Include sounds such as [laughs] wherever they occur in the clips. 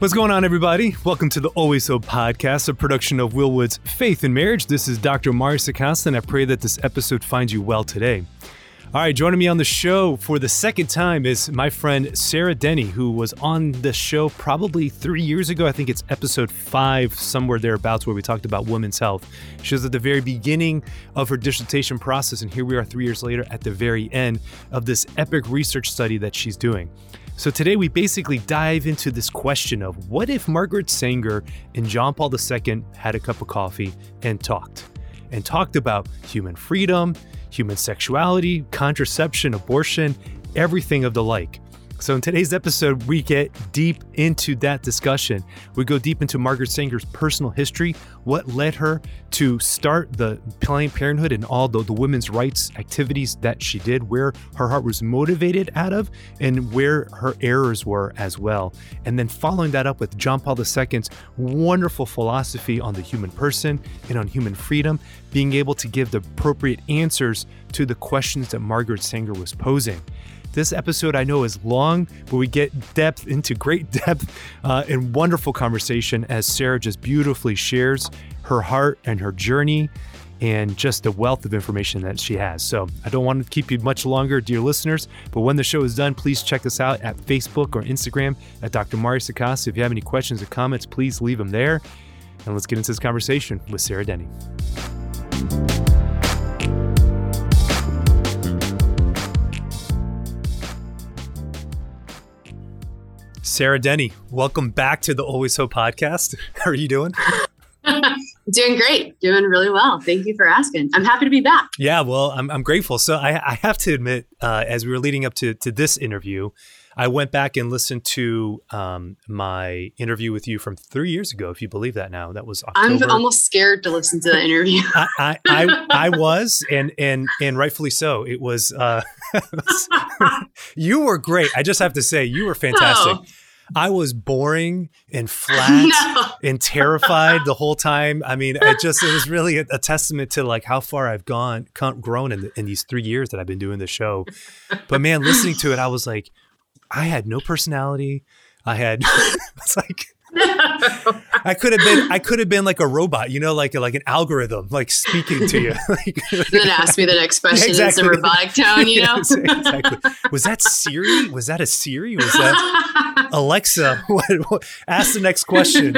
What's going on, everybody? Welcome to the Always Hope podcast, a production of Willwood's Faith in Marriage. This is Dr. Mario Sacasa, and I pray that this episode finds you well today. All right, joining me on the show for the second time is my friend Sarah Denny, who was on the show probably three years ago. I think it's episode five, somewhere thereabouts, where we talked about women's health. She was at the very beginning of her dissertation process, and here we are three years later at the very end of this epic research study that she's doing. So today we basically dive into this question of what if Margaret Sanger and John Paul II had a cup of coffee and talked? And talked about human freedom, human sexuality, contraception, abortion, everything of the like. So, in today's episode, we get deep into that discussion. We go deep into Margaret Sanger's personal history, what led her to start the Planned Parenthood and all the, the women's rights activities that she did, where her heart was motivated out of, and where her errors were as well. And then following that up with John Paul II's wonderful philosophy on the human person and on human freedom, being able to give the appropriate answers to the questions that Margaret Sanger was posing. This episode I know is long, but we get depth into great [laughs] depth uh, and wonderful conversation as Sarah just beautifully shares her heart and her journey and just the wealth of information that she has. So I don't want to keep you much longer, dear listeners, but when the show is done, please check us out at Facebook or Instagram at Dr. Mario Sacasa. If you have any questions or comments, please leave them there. And let's get into this conversation with Sarah Denny. Sarah Denny, welcome back to the Always Hope podcast. [laughs] How are you doing? [laughs] doing great, doing really well. Thank you for asking. I'm happy to be back. Yeah, well, I'm, I'm grateful. So I, I have to admit, uh, as we were leading up to, to this interview, I went back and listened to um, my interview with you from three years ago. If you believe that now, that was October. I'm almost scared to listen to the interview. [laughs] I, I, I, I, was, and and and rightfully so. It was. Uh, you were great. I just have to say, you were fantastic. Oh. I was boring and [laughs] flat no. and terrified the whole time. I mean, it just it was really a, a testament to like how far I've gone, grown in, the, in these three years that I've been doing the show. But man, listening to it, I was like, I had no personality. I had [laughs] it's like [laughs] I could have been I could have been like a robot, you know, like like an algorithm, like speaking to you. [laughs] like, then ask me the next question exactly. in some robotic tone, you know. yes, exactly. Was that Siri? Was that a Siri? Was that [laughs] Alexa? What, what, ask the next question.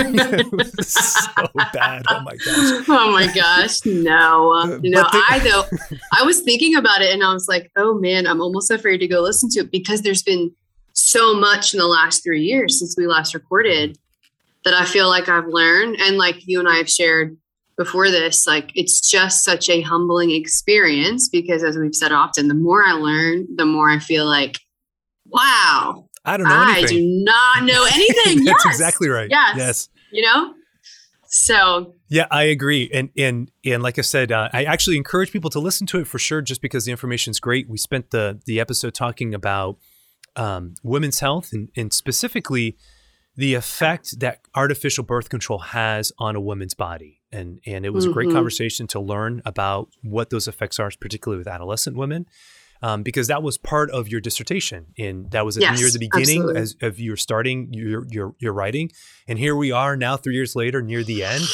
so bad. Oh my gosh. Oh my gosh. No. Uh, you know, the- I though I was thinking about it and I was like, oh man, I'm almost afraid to go listen to it because there's been so much in the last three years since we last recorded that I feel like I've learned. And like you and I have shared before this, like it's just such a humbling experience because as we've said often, the more I learn, the more I feel like, wow, I don't know. I do not know [laughs] anything. That's yes. exactly right. Yes. Yes. You know? So yeah, I agree, and and and like I said, uh, I actually encourage people to listen to it for sure, just because the information is great. We spent the the episode talking about um, women's health and, and specifically the effect that artificial birth control has on a woman's body. And, and it was mm-hmm. a great mm-hmm. conversation to learn about what those effects are, particularly with adolescent women. Um, because that was part of your dissertation, and that was yes, near the beginning as of you starting your, your your writing, and here we are now, three years later, near the end,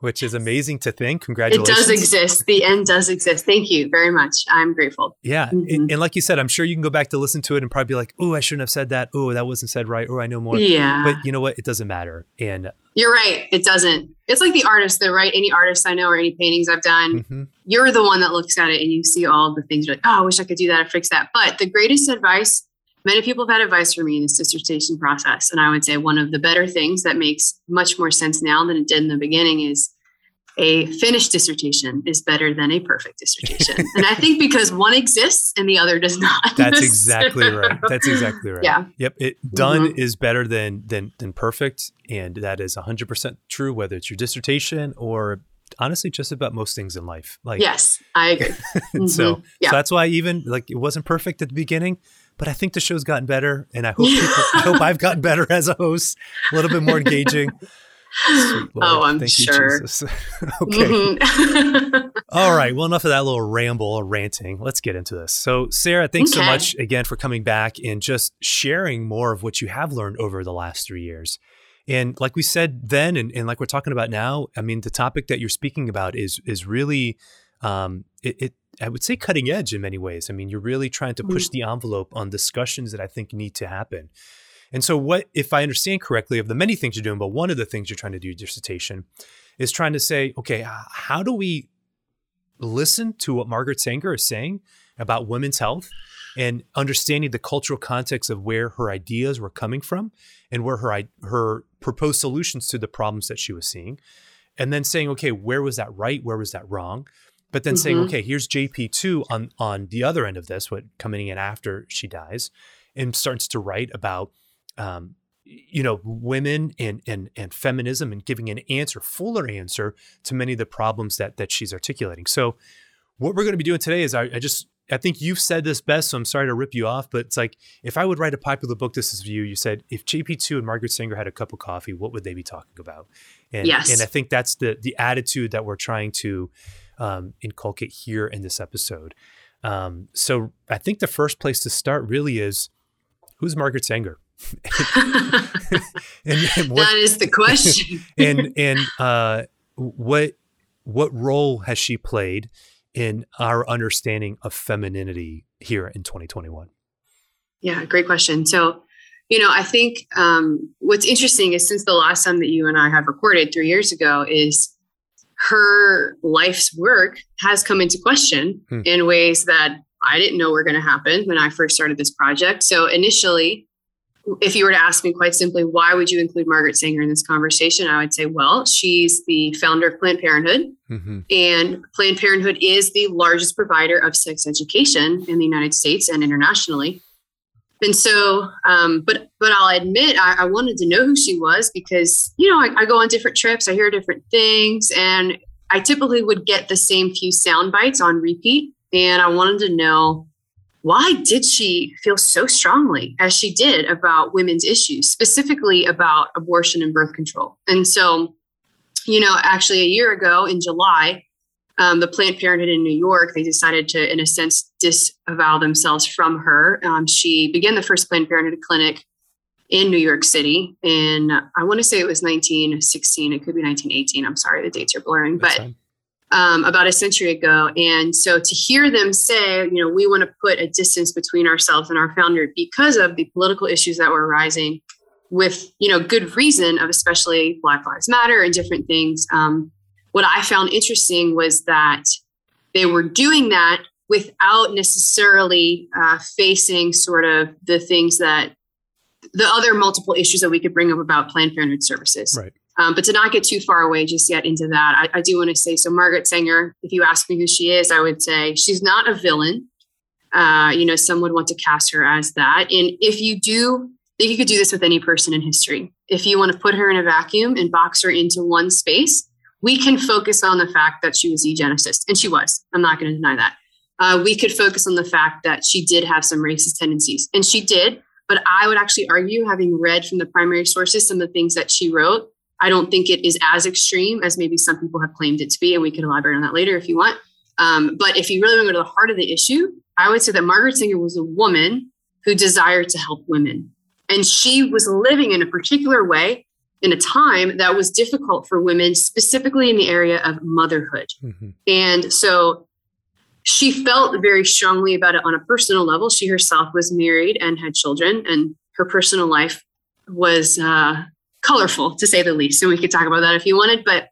which is amazing to think. Congratulations. It does exist. The end does exist. Thank you very much. I'm grateful. Yeah. Mm-hmm. And, and, like you said, I'm sure you can go back to listen to it and probably be like, oh, I shouldn't have said that. Oh, that wasn't said right. Or I know more. Yeah. But you know what? It doesn't matter. And you're right. It doesn't. It's like the artist that, right? Any artist I know or any paintings I've done, mm-hmm. you're the one that looks at it and you see all the things. You're like, oh, I wish I could do that or fix that. But the greatest advice many people have had advice for me in this dissertation process. And I would say one of the better things that makes much more sense now than it did in the beginning is a finished dissertation is better than a perfect dissertation. [laughs] and I think because one exists and the other does not. That's [laughs] exactly right. That's exactly right. Yeah. Yep. It done mm-hmm. is better than than than perfect. And that is hundred percent true, whether it's your dissertation or honestly just about most things in life. Like Yes, I agree. [laughs] mm-hmm. so, yeah. so that's why even like it wasn't perfect at the beginning, but I think the show's gotten better and I hope [laughs] people I hope I've gotten better as a host, a little bit more engaging. [laughs] Oh, I'm Thank sure. [laughs] okay. Mm-hmm. All right. Well, enough of that little ramble or ranting. Let's get into this. So, Sarah, thanks okay. so much again for coming back and just sharing more of what you have learned over the last three years. And like we said then, and, and like we're talking about now, I mean, the topic that you're speaking about is is really, um, it, it I would say cutting edge in many ways. I mean, you're really trying to push mm-hmm. the envelope on discussions that I think need to happen. And so, what, if I understand correctly, of the many things you're doing, but one of the things you're trying to do dissertation is trying to say, okay, how do we listen to what Margaret Sanger is saying about women's health and understanding the cultural context of where her ideas were coming from and where her her proposed solutions to the problems that she was seeing, and then saying, okay, where was that right? Where was that wrong? But then mm-hmm. saying, okay, here's JP two on on the other end of this, what coming in after she dies, and starts to write about um, you know women and and and feminism and giving an answer fuller answer to many of the problems that that she's articulating so what we're going to be doing today is I, I, just i think you've said this best so i'm sorry to rip you off but it's like if i would write a popular book this is for you you said if jp2 and margaret sanger had a cup of coffee what would they be talking about and yes. and i think that's the the attitude that we're trying to um, inculcate here in this episode um, so i think the first place to start really is who's margaret sanger [laughs] and, and what, that is the question. [laughs] and and uh, what what role has she played in our understanding of femininity here in 2021? Yeah, great question. So, you know, I think um, what's interesting is since the last time that you and I have recorded three years ago, is her life's work has come into question hmm. in ways that I didn't know were going to happen when I first started this project. So initially, if you were to ask me quite simply, why would you include Margaret Sanger in this conversation? I would say, well, she's the founder of Planned Parenthood, mm-hmm. and Planned Parenthood is the largest provider of sex education in the United States and internationally. And so, um, but but I'll admit, I, I, wanted to know who she was because you know I, I go on different trips, I hear different things, and I typically would get the same few sound bites on repeat, and I wanted to know why did she feel so strongly as she did about women's issues, specifically about abortion and birth control? And so, you know, actually a year ago in July, um, the Planned Parenthood in New York, they decided to, in a sense, disavow themselves from her. Um, she began the first Planned Parenthood clinic in New York City, and I want to say it was 1916. It could be 1918. I'm sorry, the dates are blurring, That's but. Um, about a century ago. And so to hear them say, you know, we want to put a distance between ourselves and our founder because of the political issues that were arising with, you know, good reason of especially Black Lives Matter and different things. Um, what I found interesting was that they were doing that without necessarily uh, facing sort of the things that the other multiple issues that we could bring up about Planned Parenthood services. Right. Um, but to not get too far away just yet into that, I, I do want to say so. Margaret Sanger, if you ask me who she is, I would say she's not a villain. Uh, you know, some would want to cast her as that. And if you do, think you could do this with any person in history. If you want to put her in a vacuum and box her into one space, we can focus on the fact that she was eugenicist, and she was. I'm not going to deny that. Uh, we could focus on the fact that she did have some racist tendencies, and she did. But I would actually argue, having read from the primary sources some of the things that she wrote, I don't think it is as extreme as maybe some people have claimed it to be, and we can elaborate on that later if you want. Um, but if you really want to go to the heart of the issue, I would say that Margaret Sanger was a woman who desired to help women. And she was living in a particular way in a time that was difficult for women, specifically in the area of motherhood. Mm-hmm. And so she felt very strongly about it on a personal level. She herself was married and had children, and her personal life was uh, colorful to say the least. And we could talk about that if you wanted, but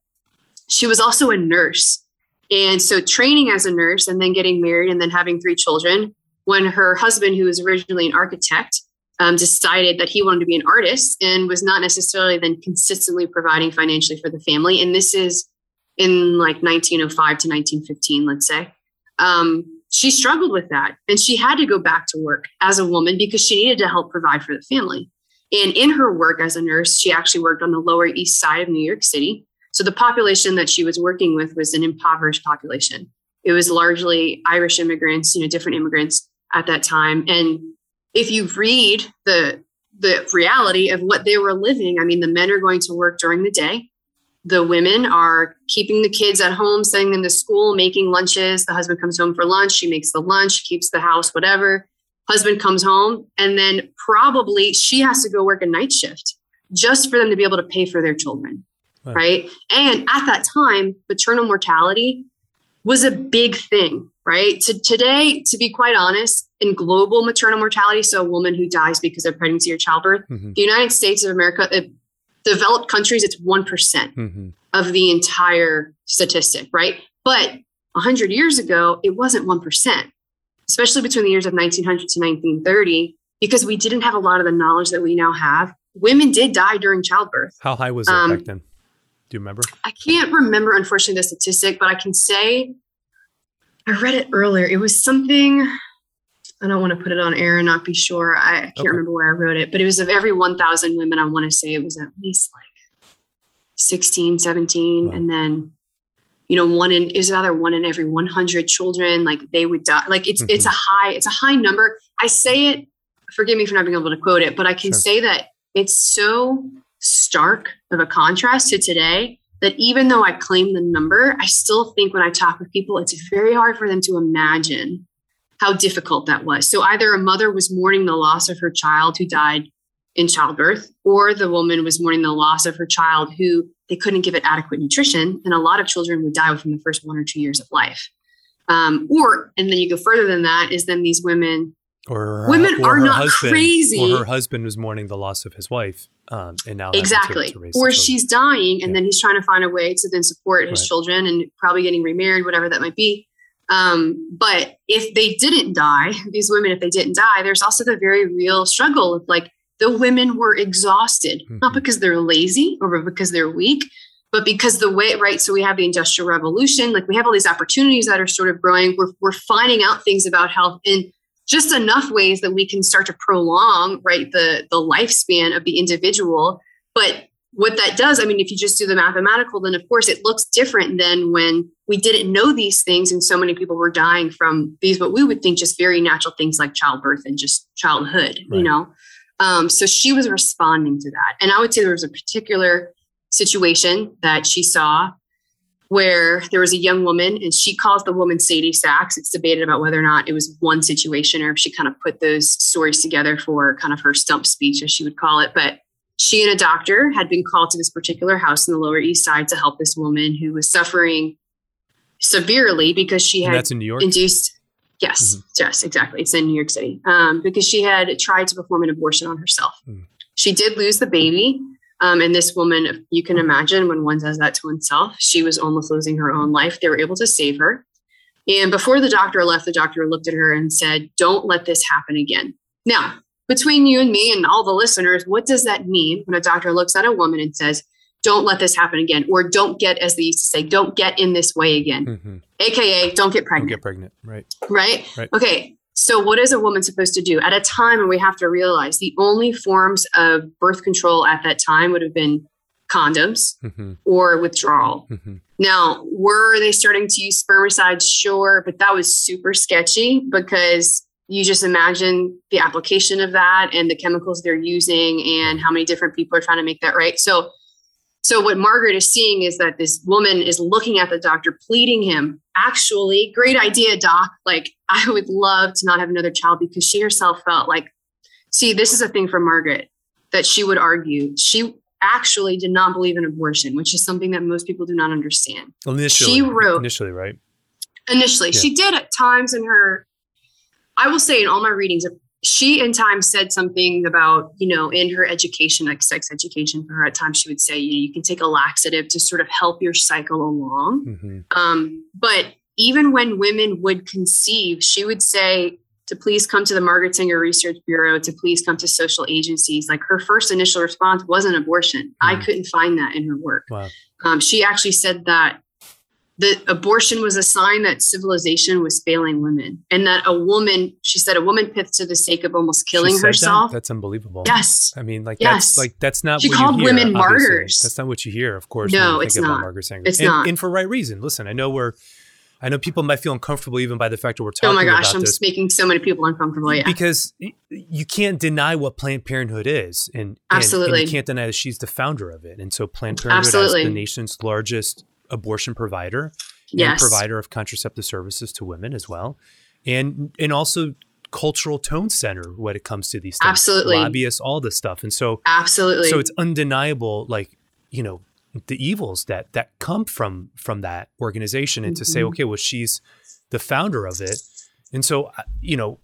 she was also a nurse. And so training as a nurse and then getting married and then having three children, when her husband, who was originally an architect, um, decided that he wanted to be an artist and was not necessarily then consistently providing financially for the family. And this is in like 1905 to 1915, let's say. Um, she struggled with that and she had to go back to work as a woman because she needed to help provide for the family. And in her work as a nurse, she actually worked on the Lower East Side of New York City. So the population that she was working with was an impoverished population. It was largely Irish immigrants, you know, different immigrants at that time. And if you read the the reality of what they were living, I mean, the men are going to work during the day. The women are keeping the kids at home, sending them to school, making lunches. The husband comes home for lunch. She makes the lunch, keeps the house, whatever husband comes home and then probably she has to go work a night shift just for them to be able to pay for their children. Right. right? And at that time, maternal mortality was a big thing, right? To today, to be quite honest, in global maternal mortality, so a woman who dies because of pregnancy or childbirth, mm-hmm. the United States of America, developed countries, it's one mm-hmm. of the entire statistic, right? But 100 years ago, it wasn't 1%, especially between the years of 1900 to 1930, because we didn't have a lot of the knowledge that we now have. Women did die during childbirth. How high was it um, back then? Do you remember? I can't remember, unfortunately, the statistic, but I can say I read it earlier. It was something, I don't want to put it on air and not be sure. I can't okay. remember where I wrote it, but it was of every 1,000 women, I want to say it was at least like 16, 17. Wow. And then, you know, one in is either one in every 100 children, like they would die. Like it's, mm-hmm. it's a high, it's a high number. I say it, forgive me for not being able to quote it, but I can sure. say that it's so stark of a contrast to today that even though I claim the number, I still think when I talk with people, it's very hard for them to imagine how difficult that was. So either a mother was mourning the loss of her child who died in childbirth, or the woman was mourning the loss of her child who they couldn't give it adequate nutrition. And a lot of children would die within the first one or two years of life. Um, or, and then you go further than that, is then these women or women or are not husband, crazy. Or her husband was mourning the loss of his wife, um, and now exactly. To, to or she's dying, and yeah. then he's trying to find a way to then support his right. children, and probably getting remarried, whatever that might be. Um, but if they didn't die, these women, if they didn't die, there's also the very real struggle of like the women were exhausted, mm-hmm. not because they're lazy or because they're weak, but because the way right so we have the industrial revolution like we have all these opportunities that are sort of growing we're, we're finding out things about health in just enough ways that we can start to prolong right the the lifespan of the individual but what that does i mean if you just do the mathematical then of course it looks different than when we didn't know these things and so many people were dying from these what we would think just very natural things like childbirth and just childhood right. you know um, so she was responding to that and i would say there was a particular situation that she saw where there was a young woman and she calls the woman Sadie Sachs. It's debated about whether or not it was one situation or if she kind of put those stories together for kind of her stump speech, as she would call it. But she and a doctor had been called to this particular house in the Lower East Side to help this woman who was suffering severely because she had that's in New York? induced. Yes, mm-hmm. yes, exactly. It's in New York City um, because she had tried to perform an abortion on herself. Mm. She did lose the baby. Um, and this woman, you can imagine when one does that to oneself, she was almost losing her own life. They were able to save her. And before the doctor left, the doctor looked at her and said, Don't let this happen again. Now, between you and me and all the listeners, what does that mean when a doctor looks at a woman and says, Don't let this happen again? Or don't get, as they used to say, don't get in this way again. Mm-hmm. AKA, don't get pregnant. Don't get pregnant, right. Right? Right. Okay. So, what is a woman supposed to do at a time when we have to realize the only forms of birth control at that time would have been condoms mm-hmm. or withdrawal? Mm-hmm. Now, were they starting to use spermicides? Sure, but that was super sketchy because you just imagine the application of that and the chemicals they're using and how many different people are trying to make that right. So, so what Margaret is seeing is that this woman is looking at the doctor, pleading him, actually, great idea, doc. Like, I would love to not have another child because she herself felt like, see, this is a thing for Margaret that she would argue. She actually did not believe in abortion, which is something that most people do not understand. Initially, she wrote initially, right? Initially, yeah. she did at times in her. I will say in all my readings, she in time said something about you know in her education like sex education for her at times she would say you, know, you can take a laxative to sort of help your cycle along mm-hmm. um, but even when women would conceive she would say to please come to the margaret Sanger research bureau to please come to social agencies like her first initial response wasn't abortion mm-hmm. i couldn't find that in her work wow. um, she actually said that that abortion was a sign that civilization was failing women and that a woman she said a woman pits to the sake of almost killing herself that? that's unbelievable yes i mean like yes. that's like that's not she called hear, women obviously. martyrs that's not what you hear of course no it's not margaret sanger it's and, not and for right reason listen i know we're I know people might feel uncomfortable even by the fact that we're talking. Oh my gosh, I'm this. making so many people uncomfortable. Yeah, because you can't deny what Planned Parenthood is, and absolutely, and, and you can't deny that she's the founder of it. And so Planned Parenthood absolutely. is the nation's largest abortion provider, yes. provider of contraceptive services to women as well, and and also cultural tone center when it comes to these things. Absolutely. Lobbyists, all this stuff. And so Absolutely. So it's undeniable, like, you know, the evils that that come from from that organization and mm-hmm. to say, mm-hmm. okay, well, she's the founder of it. And so, uh, you know,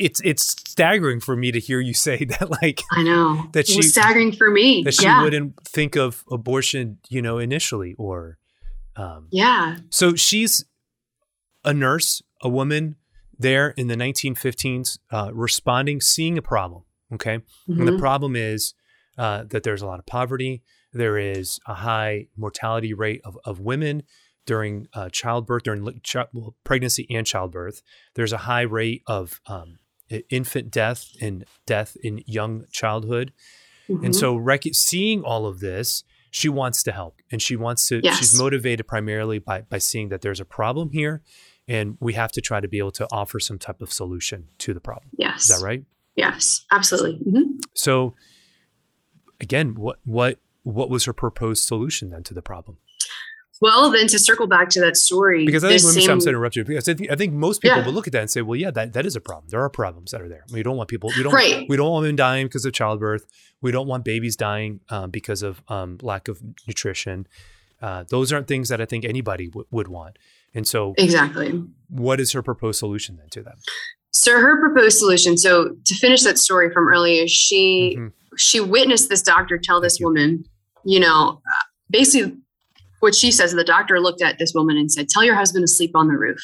it's it's staggering for me to hear you say [laughs] that like I know that she staggering for me that she yeah. wouldn't think of abortion you know initially or um, yeah so she's a nurse a woman there in the 1915s uh, responding seeing a problem okay mm-hmm. and the mm-hmm. problem is uh, that there's a lot of poverty there is a high mortality rate of, of women during uh, childbirth, during ch- well, pregnancy and childbirth. There's a high rate of um, infant death and death in young childhood. Mm-hmm. And so, rec- seeing all of this, she wants to help and she wants to, yes. she's motivated primarily by, by seeing that there's a problem here and we have to try to be able to offer some type of solution to the problem. Yes. Is that right? Yes, absolutely. Mm-hmm. So, again, what, what, what was her proposed solution then to the problem? Well, then to circle back to that story, because I think same, I'm sorry to interrupt you because I think, I think most people yeah. will look at that and say, well, yeah, that, that is a problem. There are problems that are there. We don't want people. We don't. Right. We don't want women dying because of childbirth. We don't want babies dying um, because of um, lack of nutrition. Uh, those aren't things that I think anybody w- would want. And so, exactly, what is her proposed solution then to that? So her proposed solution. So to finish that story from earlier, she mm-hmm. she witnessed this doctor tell this woman, you know, basically what she says, the doctor looked at this woman and said, Tell your husband to sleep on the roof.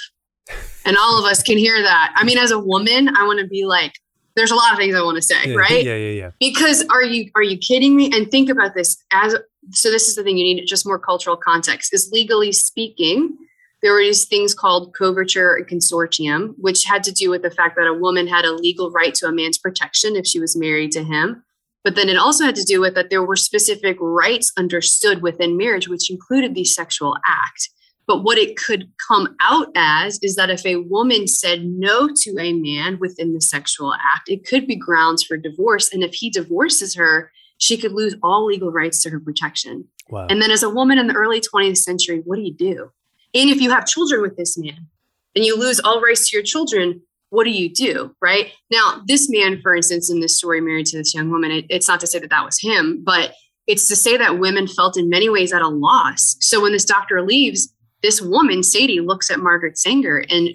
And all of us can hear that. I mean, as a woman, I want to be like, there's a lot of things I want to say, yeah, right? Yeah, yeah, yeah. Because are you are you kidding me? And think about this as so this is the thing you need just more cultural context. Is legally speaking, there were these things called coverture and consortium, which had to do with the fact that a woman had a legal right to a man's protection if she was married to him. But then it also had to do with that there were specific rights understood within marriage, which included the sexual act. But what it could come out as is that if a woman said no to a man within the sexual act, it could be grounds for divorce. And if he divorces her, she could lose all legal rights to her protection. Wow. And then, as a woman in the early 20th century, what do you do? And if you have children with this man and you lose all rights to your children, what do you do? Right now, this man, for instance, in this story, married to this young woman, it, it's not to say that that was him, but it's to say that women felt in many ways at a loss. So when this doctor leaves, this woman, Sadie, looks at Margaret Sanger and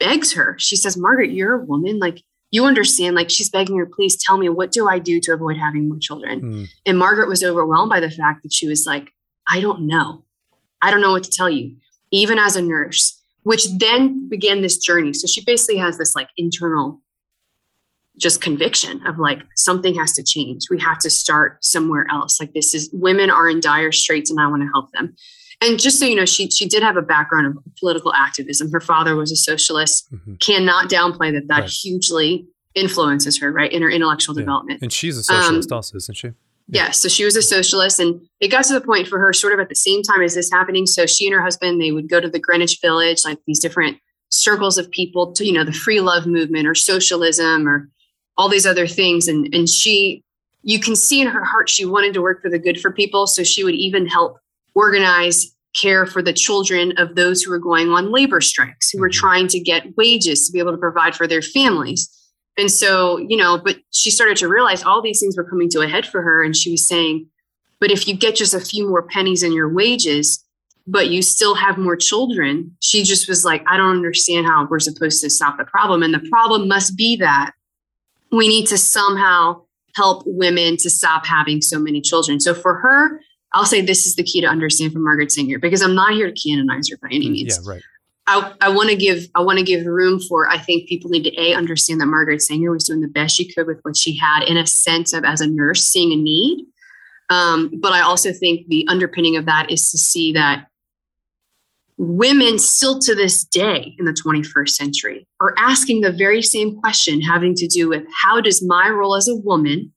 begs her. She says, Margaret, you're a woman. Like, you understand, like, she's begging her, please tell me, what do I do to avoid having more children? Mm. And Margaret was overwhelmed by the fact that she was like, I don't know. I don't know what to tell you. Even as a nurse, which then began this journey. So she basically has this like internal just conviction of like something has to change. We have to start somewhere else. Like this is women are in dire straits and I want to help them. And just so you know, she she did have a background of political activism. Her father was a socialist. Mm-hmm. Cannot downplay that that right. hugely influences her, right, in her intellectual yeah. development. And she's a socialist um, also, isn't she? Yeah. So she was a socialist, and it got to the point for her sort of at the same time as this happening. So she and her husband they would go to the Greenwich Village, like these different circles of people to you know the free love movement or socialism or all these other things. And and she, you can see in her heart she wanted to work for the good for people. So she would even help organize care for the children of those who were going on labor strikes, who were mm-hmm. trying to get wages to be able to provide for their families. And so, you know, but she started to realize all these things were coming to a head for her. And she was saying, but if you get just a few more pennies in your wages, but you still have more children, she just was like, I don't understand how we're supposed to stop the problem. And the problem must be that we need to somehow help women to stop having so many children. So for her, I'll say this is the key to understand from Margaret Sanger because I'm not here to canonize her by any mm, means. Yeah, right. I, I want to give I want to give room for I think people need to a understand that Margaret Sanger was doing the best she could with what she had in a sense of as a nurse seeing a need. Um, but I also think the underpinning of that is to see that women still to this day in the 21st century are asking the very same question having to do with how does my role as a woman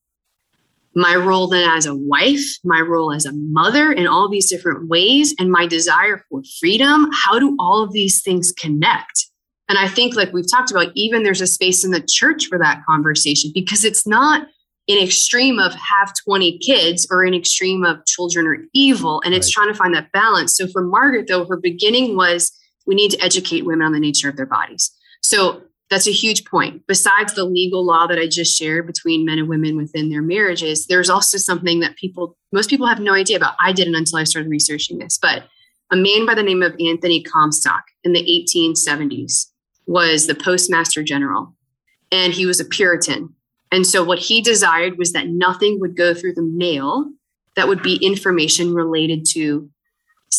my role then as a wife, my role as a mother in all these different ways, and my desire for freedom. How do all of these things connect? And I think, like we've talked about, even there's a space in the church for that conversation because it's not an extreme of have 20 kids or an extreme of children are evil. And it's right. trying to find that balance. So for Margaret, though, her beginning was we need to educate women on the nature of their bodies. So that's a huge point. Besides the legal law that I just shared between men and women within their marriages, there's also something that people, most people have no idea about. I didn't until I started researching this, but a man by the name of Anthony Comstock in the 1870s was the postmaster general, and he was a Puritan. And so, what he desired was that nothing would go through the mail that would be information related to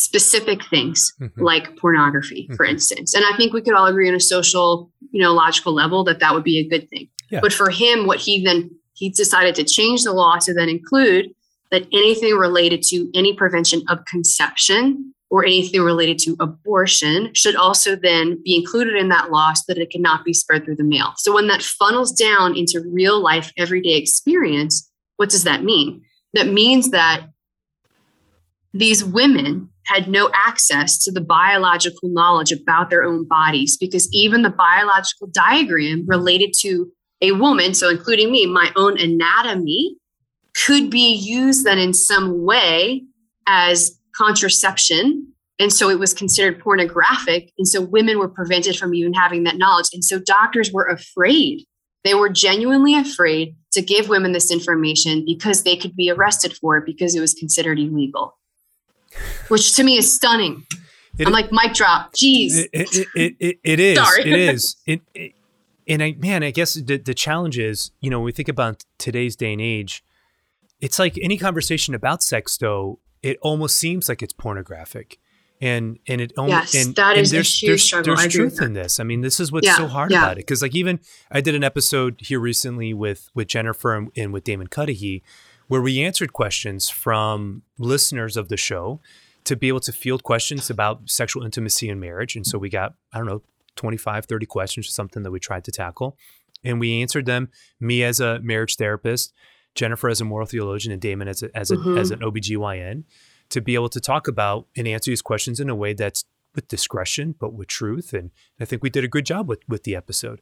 specific things mm-hmm. like pornography, mm-hmm. for instance. And I think we could all agree on a social, you know, logical level that that would be a good thing. Yeah. But for him, what he then he decided to change the law to then include that anything related to any prevention of conception or anything related to abortion should also then be included in that law so that it cannot be spread through the mail. So when that funnels down into real life everyday experience, what does that mean? That means that these women had no access to the biological knowledge about their own bodies because even the biological diagram related to a woman, so including me, my own anatomy, could be used then in some way as contraception. And so it was considered pornographic. And so women were prevented from even having that knowledge. And so doctors were afraid. They were genuinely afraid to give women this information because they could be arrested for it because it was considered illegal which to me is stunning. It, I'm like mic drop. Jeez, it it, it, it, is. Sorry. It is. [laughs] It, it, and I man, I guess the the challenge is, you know, when we think about today's day and age, it's like any conversation about sex, though. It almost seems like it's pornographic, and and it almost yes, and, that and is there's, a huge there's, struggle. There's truth in this. I mean, this is what's yeah, so hard yeah. about it. Because like even I did an episode here recently with with Jennifer and, and with Damon Cudahy, where we answered questions from listeners of the show to be able to field questions about sexual intimacy in marriage. And so we got, I don't know, 25, 30 questions or something that we tried to tackle. And we answered them, me as a marriage therapist, Jennifer as a moral theologian, and Damon as, a, as, a, mm-hmm. as an OBGYN, to be able to talk about and answer these questions in a way that's with discretion, but with truth. And I think we did a good job with, with the episode.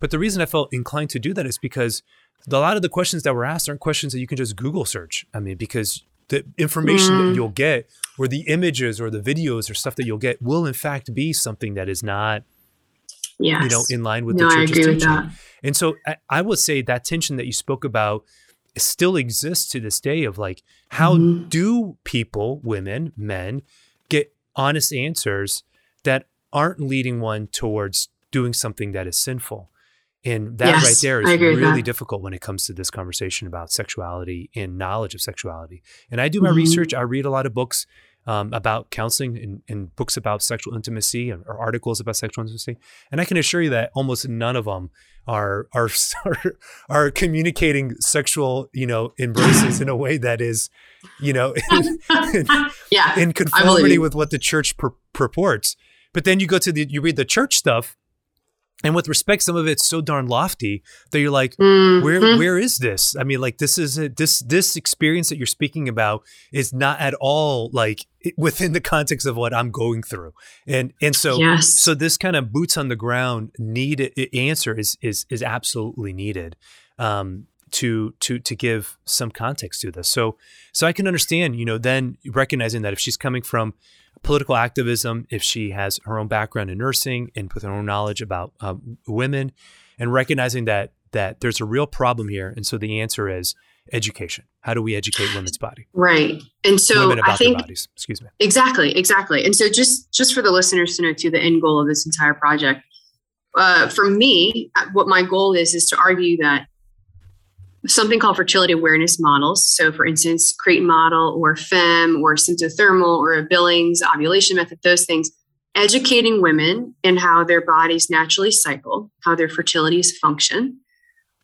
But the reason I felt inclined to do that is because a lot of the questions that were asked aren't questions that you can just Google search. I mean, because the information mm. that you'll get or the images or the videos or stuff that you'll get will in fact be something that is not yes. you know in line with no, the church's teaching. And so I, I, would say that tension that you spoke about still exists to this day of like how mm-hmm. do people, women, men get honest answers that aren't leading one towards doing something that is sinful? And that yes, right there is really difficult when it comes to this conversation about sexuality and knowledge of sexuality. And I do my mm-hmm. research. I read a lot of books um, about counseling and, and, books about sexual intimacy or, or, articles about sexual intimacy. And I can assure you that almost none of them are are [laughs] are, are communicating sexual, you know, embraces in a way that is, you know, [laughs] in, in, [laughs] yeah, in conformity with what the church pur- purports. But then you go to the you read the church stuff and with respect, some of it's so darn lofty that you're like, mm-hmm. where where is this? I mean, like this is a, this this experience that you're speaking about is not at all like within the context of what I'm going through, and and so yes. so this kind of boots on the ground need answer is is is absolutely needed. Um, to to to give some context to this. So so I can understand, you know, then recognizing that if she's coming from political activism, if she has her own background in nursing and with her own knowledge about um, women, and recognizing that that there's a real problem here. And so the answer is education. How do we educate women's body? Right. And so I think bodies. Excuse me. Exactly. Exactly. And so just just for the listeners to know too, the end goal of this entire project. Uh, for me, what my goal is is to argue that something called fertility awareness models. So, for instance, Creighton model or FEMM or symptothermal or a Billings ovulation method, those things, educating women in how their bodies naturally cycle, how their fertilities function,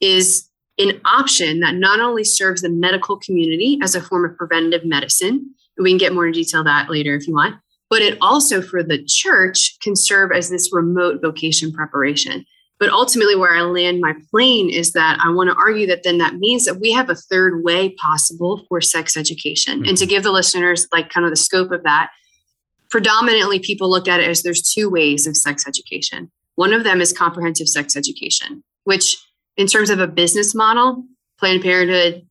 is an option that not only serves the medical community as a form of preventative medicine, we can get more into detail that later if you want, but it also for the church can serve as this remote vocation preparation. But ultimately, where I land my plane is that I want to argue that then that means that we have a third way possible for sex education. Mm-hmm. And to mm-hmm. give the listeners like kind of the scope of that, predominantly people look at it as there's two ways of sex education. One of them is comprehensive sex education, which, in terms of a business model, Planned Parenthood,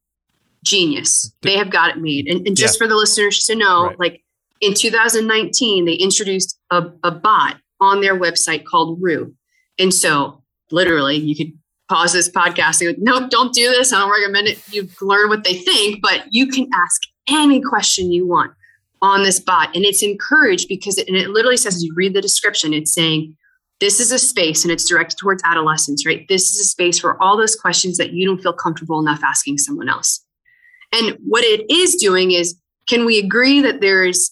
genius. They have got it made. And, and just yeah. for the listeners to know, right. like in 2019, they introduced a, a bot on their website called Roo and so literally, you could pause this podcast and go, nope, don't do this. I don't recommend it. You learn what they think, but you can ask any question you want on this bot. And it's encouraged because it, and it literally says, you read the description, it's saying, this is a space and it's directed towards adolescents, right? This is a space for all those questions that you don't feel comfortable enough asking someone else. And what it is doing is, can we agree that there is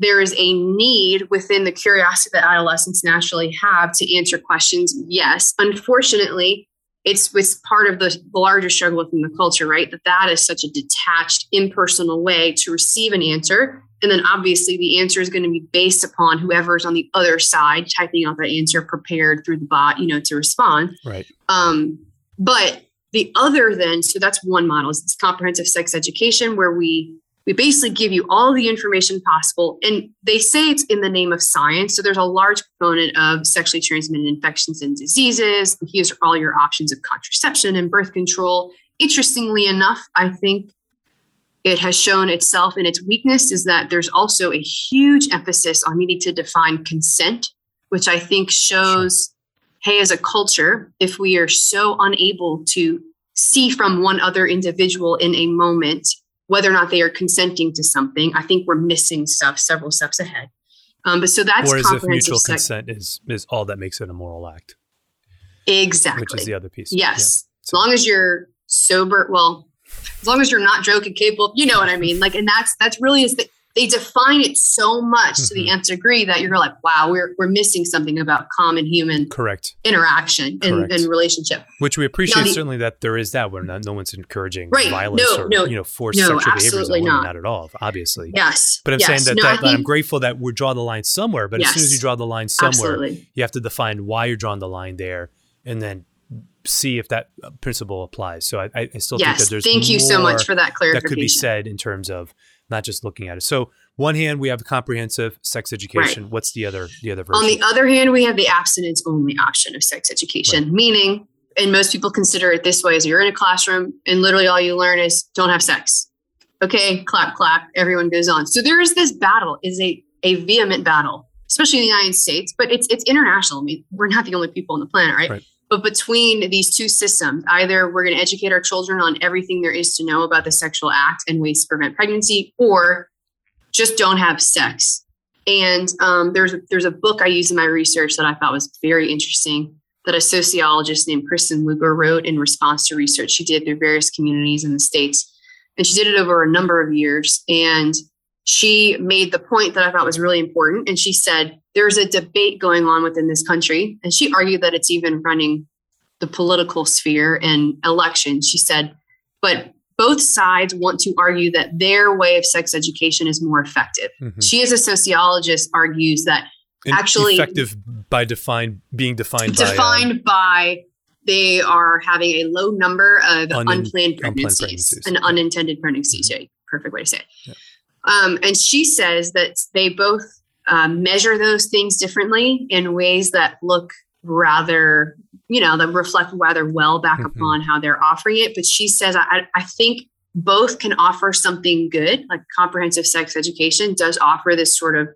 there is a need within the curiosity that adolescents naturally have to answer questions? Yes. Unfortunately, it's it's part of the, larger struggle within the culture, right? That that is such a detached, impersonal way to receive an answer, and then obviously the answer is going to be based upon whoever's on the other side typing out that answer prepared through the bot, you know, to respond. Right. Um, but the other then, so that's one model is this comprehensive sex education where we we basically give you all the information possible. And they say it's in the name of science. So there's a large component of sexually transmitted infections and diseases. Here's all your options of contraception and birth control. Interestingly enough, I think it has shown itself in its weakness is that there's also a huge emphasis on needing to define consent, which I think shows hey, as a culture, if we are so unable to see from one other individual in a moment whether or not they are consenting to something. I think we're missing stuff several steps ahead. Um, but so that's or as if mutual sex- consent is is all that makes it a moral act. Exactly, which is the other piece. Yes, yeah. as long as you're sober. Well, as long as you're not drunk and capable, you know what I mean. Like, and that's that's really is the they define it so much mm-hmm. to the mm-hmm. nth degree that you're like, wow, we're we're missing something about common human correct interaction and, and relationship. Which we appreciate the, certainly that there is that where not, no one's encouraging right, violence no, or no, you know forced no, sexual behaviors on women, not. at all, obviously. Yes. But I'm yes. saying that, that, think, that, I'm grateful that we draw the line somewhere. But yes, as soon as you draw the line somewhere, absolutely. you have to define why you're drawing the line there, and then see if that uh, principle applies. So I, I still yes, think that there's thank you so much for that clarification. That could be said in terms of not just looking at it. So one hand we have comprehensive sex education. Right. What's the other the other version? On the other hand, we have the abstinence only option of sex education, right. meaning and most people consider it this way is you're in a classroom and literally all you learn is don't have sex. Okay, clap, clap, everyone goes on. So there is this battle, is a, a vehement battle, especially in the United States, but it's it's international. I mean, we're not the only people on the planet, right? right. But between these two systems, either we're going to educate our children on everything there is to know about the sexual act and ways to prevent pregnancy, or just don't have sex. And um, there's there's a book I use in my research that I thought was very interesting that a sociologist named Kristin Luker wrote in response to research she did through various communities in the states, and she did it over a number of years. And she made the point that I thought was really important. And she said there's a debate going on within this country, and she argued that it's even running the political sphere and elections. She said, but both sides want to argue that their way of sex education is more effective. Mm-hmm. She, as a sociologist, argues that and actually effective by define being defined defined by, um, by they are having a low number of un- unplanned, pregnancies, unplanned pregnancies and unintended pregnancies. Mm-hmm. Perfect way to say it. Yeah. Um, and she says that they both um, measure those things differently in ways that look rather you know, that reflect rather well back mm-hmm. upon how they're offering it. But she says, I, I think both can offer something good, like comprehensive sex education does offer this sort of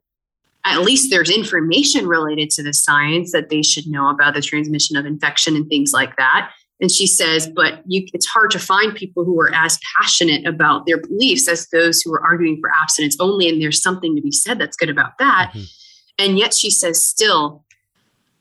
at least there's information related to the science that they should know about the transmission of infection and things like that. And she says, but you, it's hard to find people who are as passionate about their beliefs as those who are arguing for abstinence only. And there's something to be said that's good about that. Mm-hmm. And yet she says, still,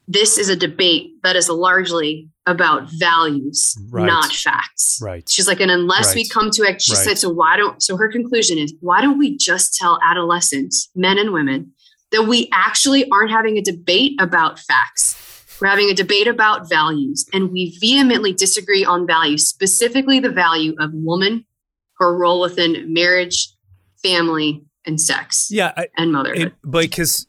this is a debate that is largely about values, right. not facts. Right. She's like, and unless right. we come to it, she right. said, so why don't, so her conclusion is, why don't we just tell adolescents, men and women, that we actually aren't having a debate about facts? We're having a debate about values, and we vehemently disagree on values, specifically the value of woman, her role within marriage, family, and sex. Yeah. I, and motherhood. It, but because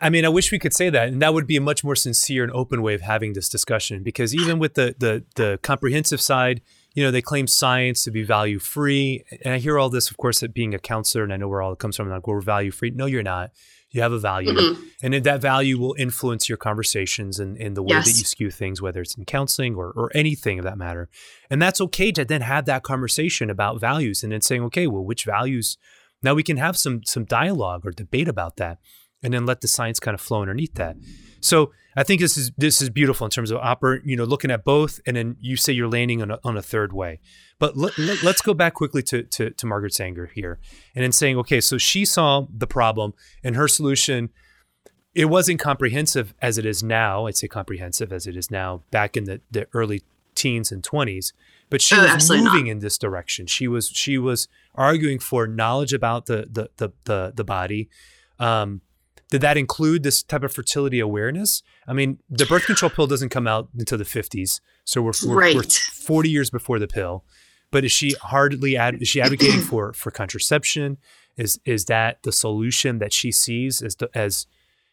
I mean, I wish we could say that, and that would be a much more sincere and open way of having this discussion. Because even with the the, the comprehensive side, you know, they claim science to be value free, and I hear all this, of course, at being a counselor, and I know where all it comes from. Like, we're value free. No, you're not. You have a value, mm-hmm. and that value will influence your conversations and, in the way yes. that you skew things, whether it's in counseling or or anything of that matter. And that's okay to then have that conversation about values, and then saying, okay, well, which values? Now we can have some some dialogue or debate about that and then let the science kind of flow underneath that. So I think this is this is beautiful in terms of oper- you know looking at both, and then you say you're landing on a, on a third way. But let, us let, go back quickly to, to to Margaret Sanger here, and then saying, okay, so she saw the problem, and her solution. It wasn't comprehensive as it is now. I'd say comprehensive as it is now. Back in the, the early teens and twenties, but she oh, was moving not. in this direction. She was she was arguing for knowledge about the the the the, the body, um, did that include this type of fertility awareness? I mean, the birth control pill doesn't come out until the 50s, so we're, we're, right. we're 40 years before the pill. But is she hardly ad, is she advocating for for contraception? Is is that the solution that she sees as the, as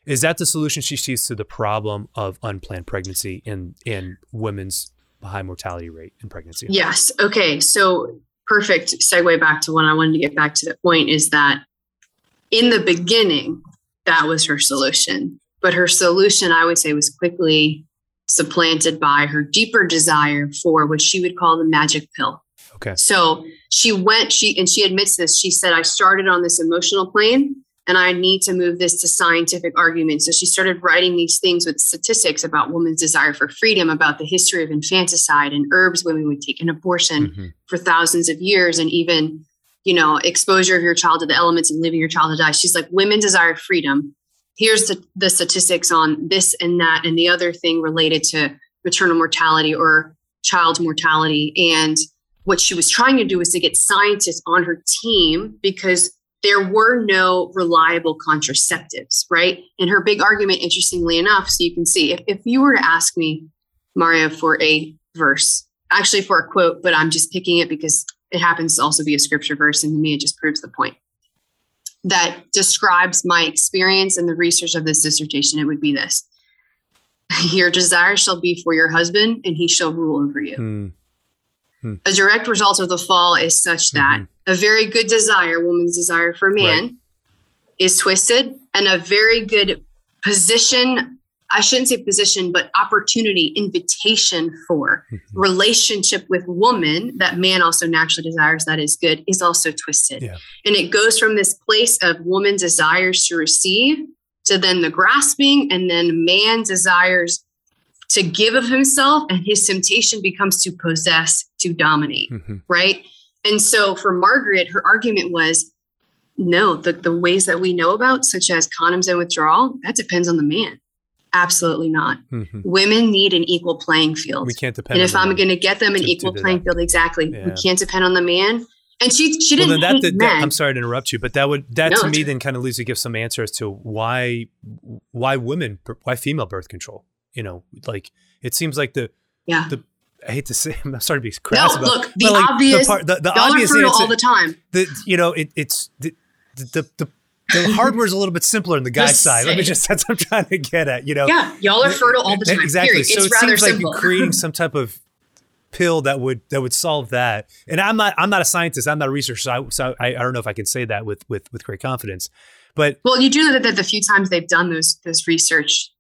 is that the solution she sees to the problem of unplanned pregnancy in in women's high mortality rate in pregnancy? Yes. Okay. So perfect segue back to when I wanted to get back to the point is that in the beginning, that was her solution. But her solution, I would say, was quickly supplanted by her deeper desire for what she would call the magic pill. Okay. So she went, she and she admits this. She said, I started on this emotional plane and I need to move this to scientific argument. So she started writing these things with statistics about women's desire for freedom, about the history of infanticide and herbs women would take an abortion mm-hmm. for thousands of years, and even you know, exposure of your child to the elements and leaving your child to die. She's like, women desire freedom. Here's the, the statistics on this and that and the other thing related to maternal mortality or child mortality. And what she was trying to do was to get scientists on her team because there were no reliable contraceptives, right? And her big argument, interestingly enough, so you can see, if, if you were to ask me, Mario, for a verse, actually for a quote, but I'm just picking it because it happens to also be a scripture verse, and to me, it just proves the point that describes my experience and the research of this dissertation. It would be this Your desire shall be for your husband, and he shall rule over you. Hmm. Hmm. A direct result of the fall is such that mm-hmm. a very good desire, woman's desire for man, right. is twisted, and a very good position I shouldn't say position, but opportunity, invitation for mm-hmm. relationship with woman that man also naturally desires that is good is also twisted. Yeah. And it goes from this place of woman desires to receive to then the grasping, and then man desires to give of himself, and his temptation becomes to possess, to dominate, mm-hmm. right? And so for Margaret, her argument was no, the, the ways that we know about, such as condoms and withdrawal, that depends on the man Absolutely not. Mm-hmm. Women need an equal playing field. We can't depend. And if I'm going to get them an to, equal to playing that. field, exactly, yeah. we can't depend on the man. And she she didn't. Well, that, that, I'm sorry to interrupt you, but that would that no, to me then kind of leads to give some answers to why why women why female birth control. You know, like it seems like the yeah the I hate to say, [laughs] I'm sorry to be crass no, about. Look, the like obvious, the, part, the, the obvious answer, all the time. The you know, it, it's the, the the the hardware is a little bit simpler on the guy's side. Let me just [laughs] that's what I'm trying to get at. You know, yeah, y'all are fertile all the time. Exactly. Period. So it's it seems like you're creating some type of pill that would that would solve that. And I'm not I'm not a scientist. I'm not a researcher. So I, so I, I don't know if I can say that with with with great confidence. But well, you do know that the few times they've done those those research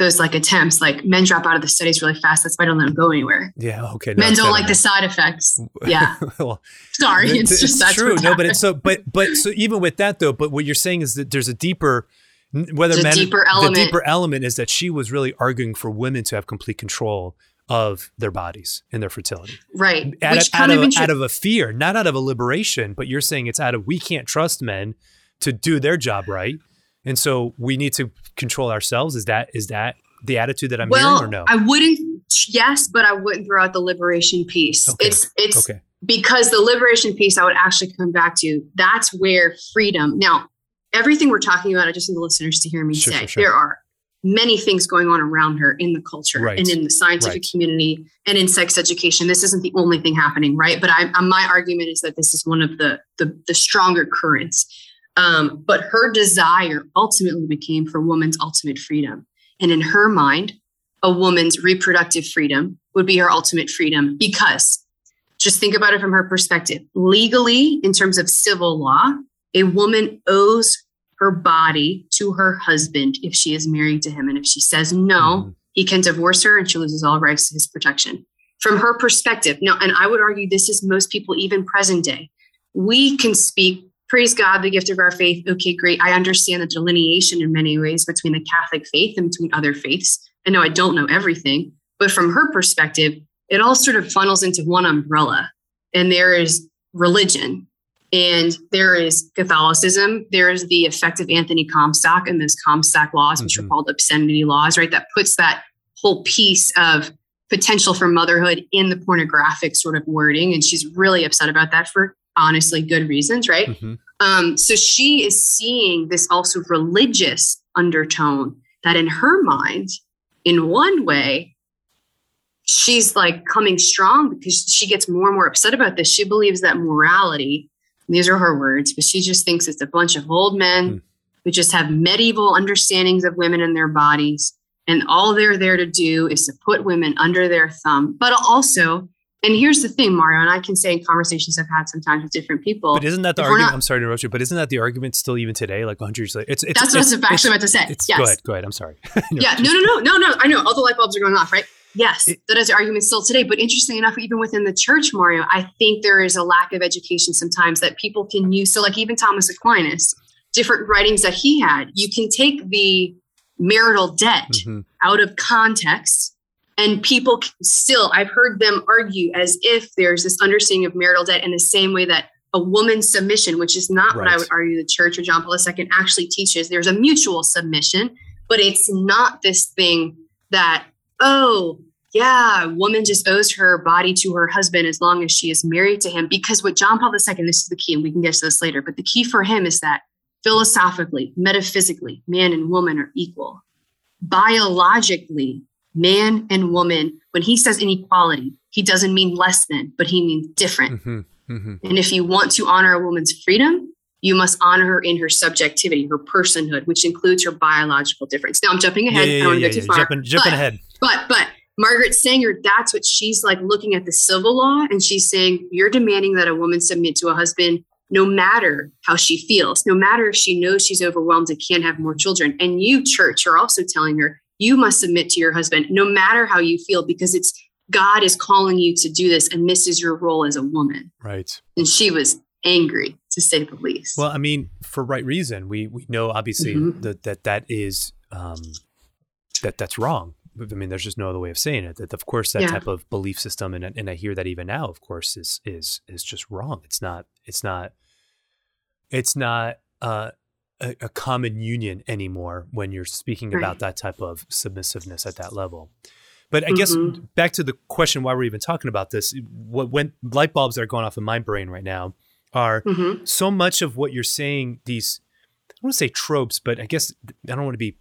those like attempts, like men drop out of the studies really fast. That's why I don't let them go anywhere. Yeah. Okay. No, men don't like the side effects. [laughs] Yeah. well, sorry. It's, it's just it's true. No, but it's so, but, but so even with that though, but what you're saying is that there's a deeper, whether the men, deeper element. the deeper element is that she was really arguing for women to have complete control of their bodies and their fertility. Right. Out, Which of, out, of, out of a fear, not out of a liberation, but you're saying it's out of, we can't trust men to do their job right. And so we need to control ourselves. Is that is that the attitude that I'm well, hearing or no? I wouldn't yes, but I wouldn't throw out the liberation piece. Okay. It's it's okay. because the liberation piece I would actually come back to. That's where freedom. Now, everything we're talking about, I just need the listeners to hear me sure, say sure, sure. there are many things going on around her in the culture right. and in the scientific right. community and in sex education. This isn't the only thing happening, right? But I, my argument is that this is one of the the, the stronger currents. Um, but her desire ultimately became for woman's ultimate freedom. And in her mind, a woman's reproductive freedom would be her ultimate freedom because just think about it from her perspective. Legally, in terms of civil law, a woman owes her body to her husband if she is married to him. And if she says no, mm-hmm. he can divorce her and she loses all rights to his protection. From her perspective, now, and I would argue this is most people, even present day, we can speak praise God, the gift of our faith. Okay, great. I understand the delineation in many ways between the Catholic faith and between other faiths. I know I don't know everything, but from her perspective, it all sort of funnels into one umbrella. And there is religion, and there is Catholicism. There is the effect of Anthony Comstock and those Comstock laws, which mm-hmm. are called obscenity laws, right? That puts that whole piece of potential for motherhood in the pornographic sort of wording. And she's really upset about that for honestly good reasons, right? Mm-hmm. Um, so she is seeing this also religious undertone that in her mind, in one way, she's like coming strong because she gets more and more upset about this. She believes that morality, these are her words, but she just thinks it's a bunch of old men mm. who just have medieval understandings of women and their bodies. And all they're there to do is to put women under their thumb, but also and here's the thing, Mario, and I can say in conversations I've had sometimes with different people. But isn't that the argument? Not, I'm sorry to interrupt you, but isn't that the argument still even today, like 100 years later? It's, it's, That's what I was actually about to say. Yes. Go ahead. Go ahead. I'm sorry. [laughs] yeah. No, no, no, no, no. I know all the light bulbs are going off, right? Yes, it, that is the argument still today. But interesting enough, even within the church, Mario, I think there is a lack of education sometimes that people can use. So, like even Thomas Aquinas, different writings that he had, you can take the marital debt mm-hmm. out of context and people still, I've heard them argue as if there's this understanding of marital debt in the same way that a woman's submission, which is not right. what I would argue the church or John Paul II actually teaches. There's a mutual submission, but it's not this thing that, oh, yeah, woman just owes her body to her husband as long as she is married to him. Because what John Paul II, this is the key, and we can get to this later, but the key for him is that philosophically, metaphysically, man and woman are equal. Biologically, man and woman, when he says inequality, he doesn't mean less than, but he means different. Mm-hmm, mm-hmm. And if you want to honor a woman's freedom, you must honor her in her subjectivity, her personhood, which includes her biological difference. Now I'm jumping ahead. Yeah, yeah, I don't want to yeah, go too far. Jumping, jumping but, ahead. But but Margaret Sanger, that's what she's like looking at the civil law, and she's saying you're demanding that a woman submit to a husband no matter how she feels, no matter if she knows she's overwhelmed and can't have more children. And you, church, are also telling her you must submit to your husband no matter how you feel because it's God is calling you to do this and this is your role as a woman. Right. And she was angry to say the least. Well, I mean, for right reason. We we know obviously mm-hmm. that that that is um that that's wrong. I mean, there's just no other way of saying it. That of course that yeah. type of belief system, and and I hear that even now, of course, is is is just wrong. It's not. It's not. It's not. Uh, a, a common union anymore when you're speaking right. about that type of submissiveness at that level. But I mm-hmm. guess back to the question why we're even talking about this, what when light bulbs are going off in my brain right now are mm-hmm. so much of what you're saying, these I don't want to say tropes, but I guess I don't want to be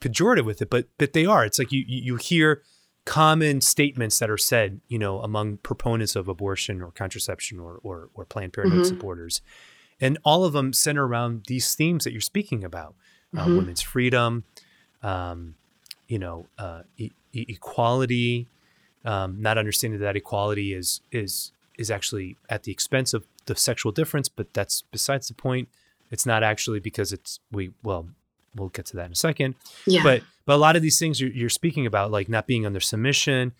pejorative with it, but but they are. It's like you you hear common statements that are said, you know, among proponents of abortion or contraception or or, or Planned Parenthood mm-hmm. supporters and all of them center around these themes that you're speaking about: uh, mm-hmm. women's freedom, um, you know, uh, e- equality. Um, not understanding that equality is is is actually at the expense of the sexual difference, but that's besides the point. It's not actually because it's we well we'll get to that in a second. Yeah. But but a lot of these things you're, you're speaking about, like not being under submission,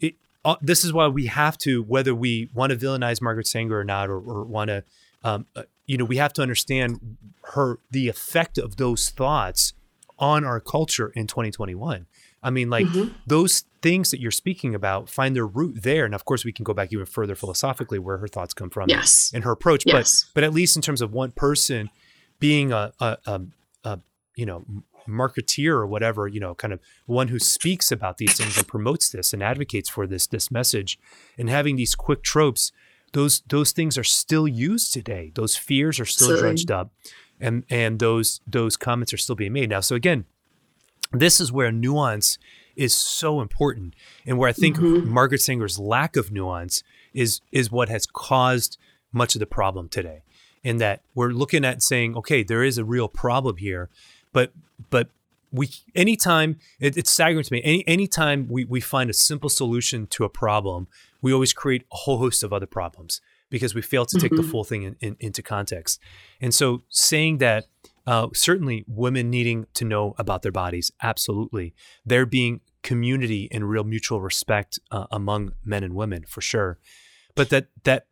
it, uh, this is why we have to, whether we want to villainize Margaret Sanger or not, or, or want to um, uh, you know, we have to understand her the effect of those thoughts on our culture in 2021. I mean, like mm-hmm. those things that you're speaking about find their root there, and of course, we can go back even further philosophically where her thoughts come from yes. and her approach. Yes. But but at least in terms of one person being a, a, a, a you know marketeer or whatever, you know, kind of one who speaks about these things and promotes this and advocates for this this message, and having these quick tropes those those things are still used today. Those fears are still Sorry. dredged up, and and those those comments are still being made now. So again, this is where nuance is so important, and where I think mm-hmm. Margaret Sanger's lack of nuance is is what has caused much of the problem today. In that we're looking at saying, okay, there is a real problem here, but but we anytime it, it's staggering to me any anytime we, we find a simple solution to a problem we always create a whole host of other problems because we fail to take mm-hmm. the full thing in, in, into context and so saying that uh, certainly women needing to know about their bodies absolutely there being community and real mutual respect uh, among men and women for sure but that that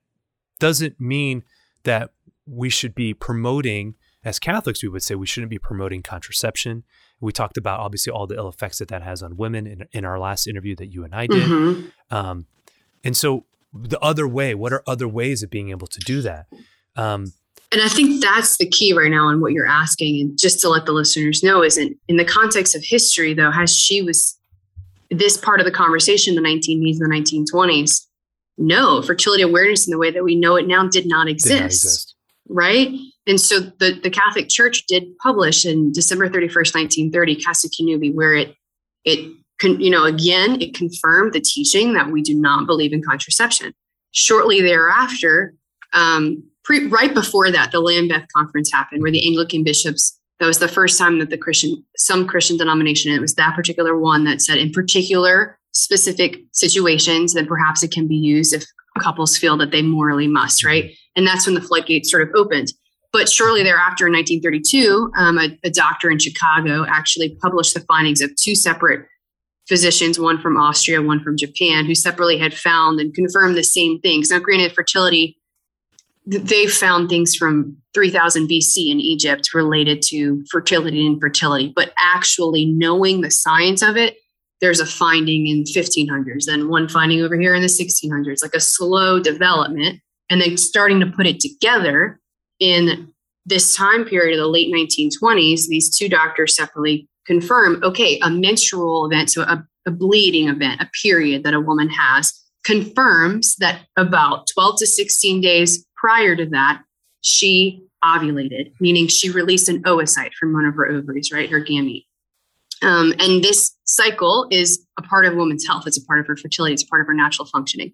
doesn't mean that we should be promoting, as Catholics, we would say we shouldn't be promoting contraception. We talked about obviously all the ill effects that that has on women in, in our last interview that you and I did. Mm-hmm. Um, and so, the other way, what are other ways of being able to do that? Um, and I think that's the key right now in what you're asking. And just to let the listeners know, isn't in the context of history, though, has she was this part of the conversation, the 1980s and the 1920s, no, fertility awareness in the way that we know it now did not exist. Did not exist. Right. And so the, the Catholic Church did publish in December 31st, 1930, Casti Connubii, where it, it, con, you know, again, it confirmed the teaching that we do not believe in contraception. Shortly thereafter, um, pre, right before that, the Lambeth Conference happened, where the Anglican bishops that was the first time that the Christian, some Christian denomination, it was that particular one that said, in particular specific situations, then perhaps it can be used if couples feel that they morally must, right? And that's when the floodgates sort of opened. But shortly thereafter, in 1932, um, a, a doctor in Chicago actually published the findings of two separate physicians, one from Austria, one from Japan, who separately had found and confirmed the same things. Now, granted, fertility they found things from 3000 BC in Egypt related to fertility and infertility, but actually knowing the science of it, there's a finding in 1500s, then one finding over here in the 1600s, like a slow development, and then starting to put it together in this time period of the late 1920s. These two doctors separately confirm, okay, a menstrual event, so a, a bleeding event, a period that a woman has, confirms that about 12 to 16 days prior to that, she ovulated, meaning she released an oocyte from one of her ovaries, right? Her gamete. Um, and this cycle is a part of a woman's health. It's a part of her fertility. It's part of her natural functioning.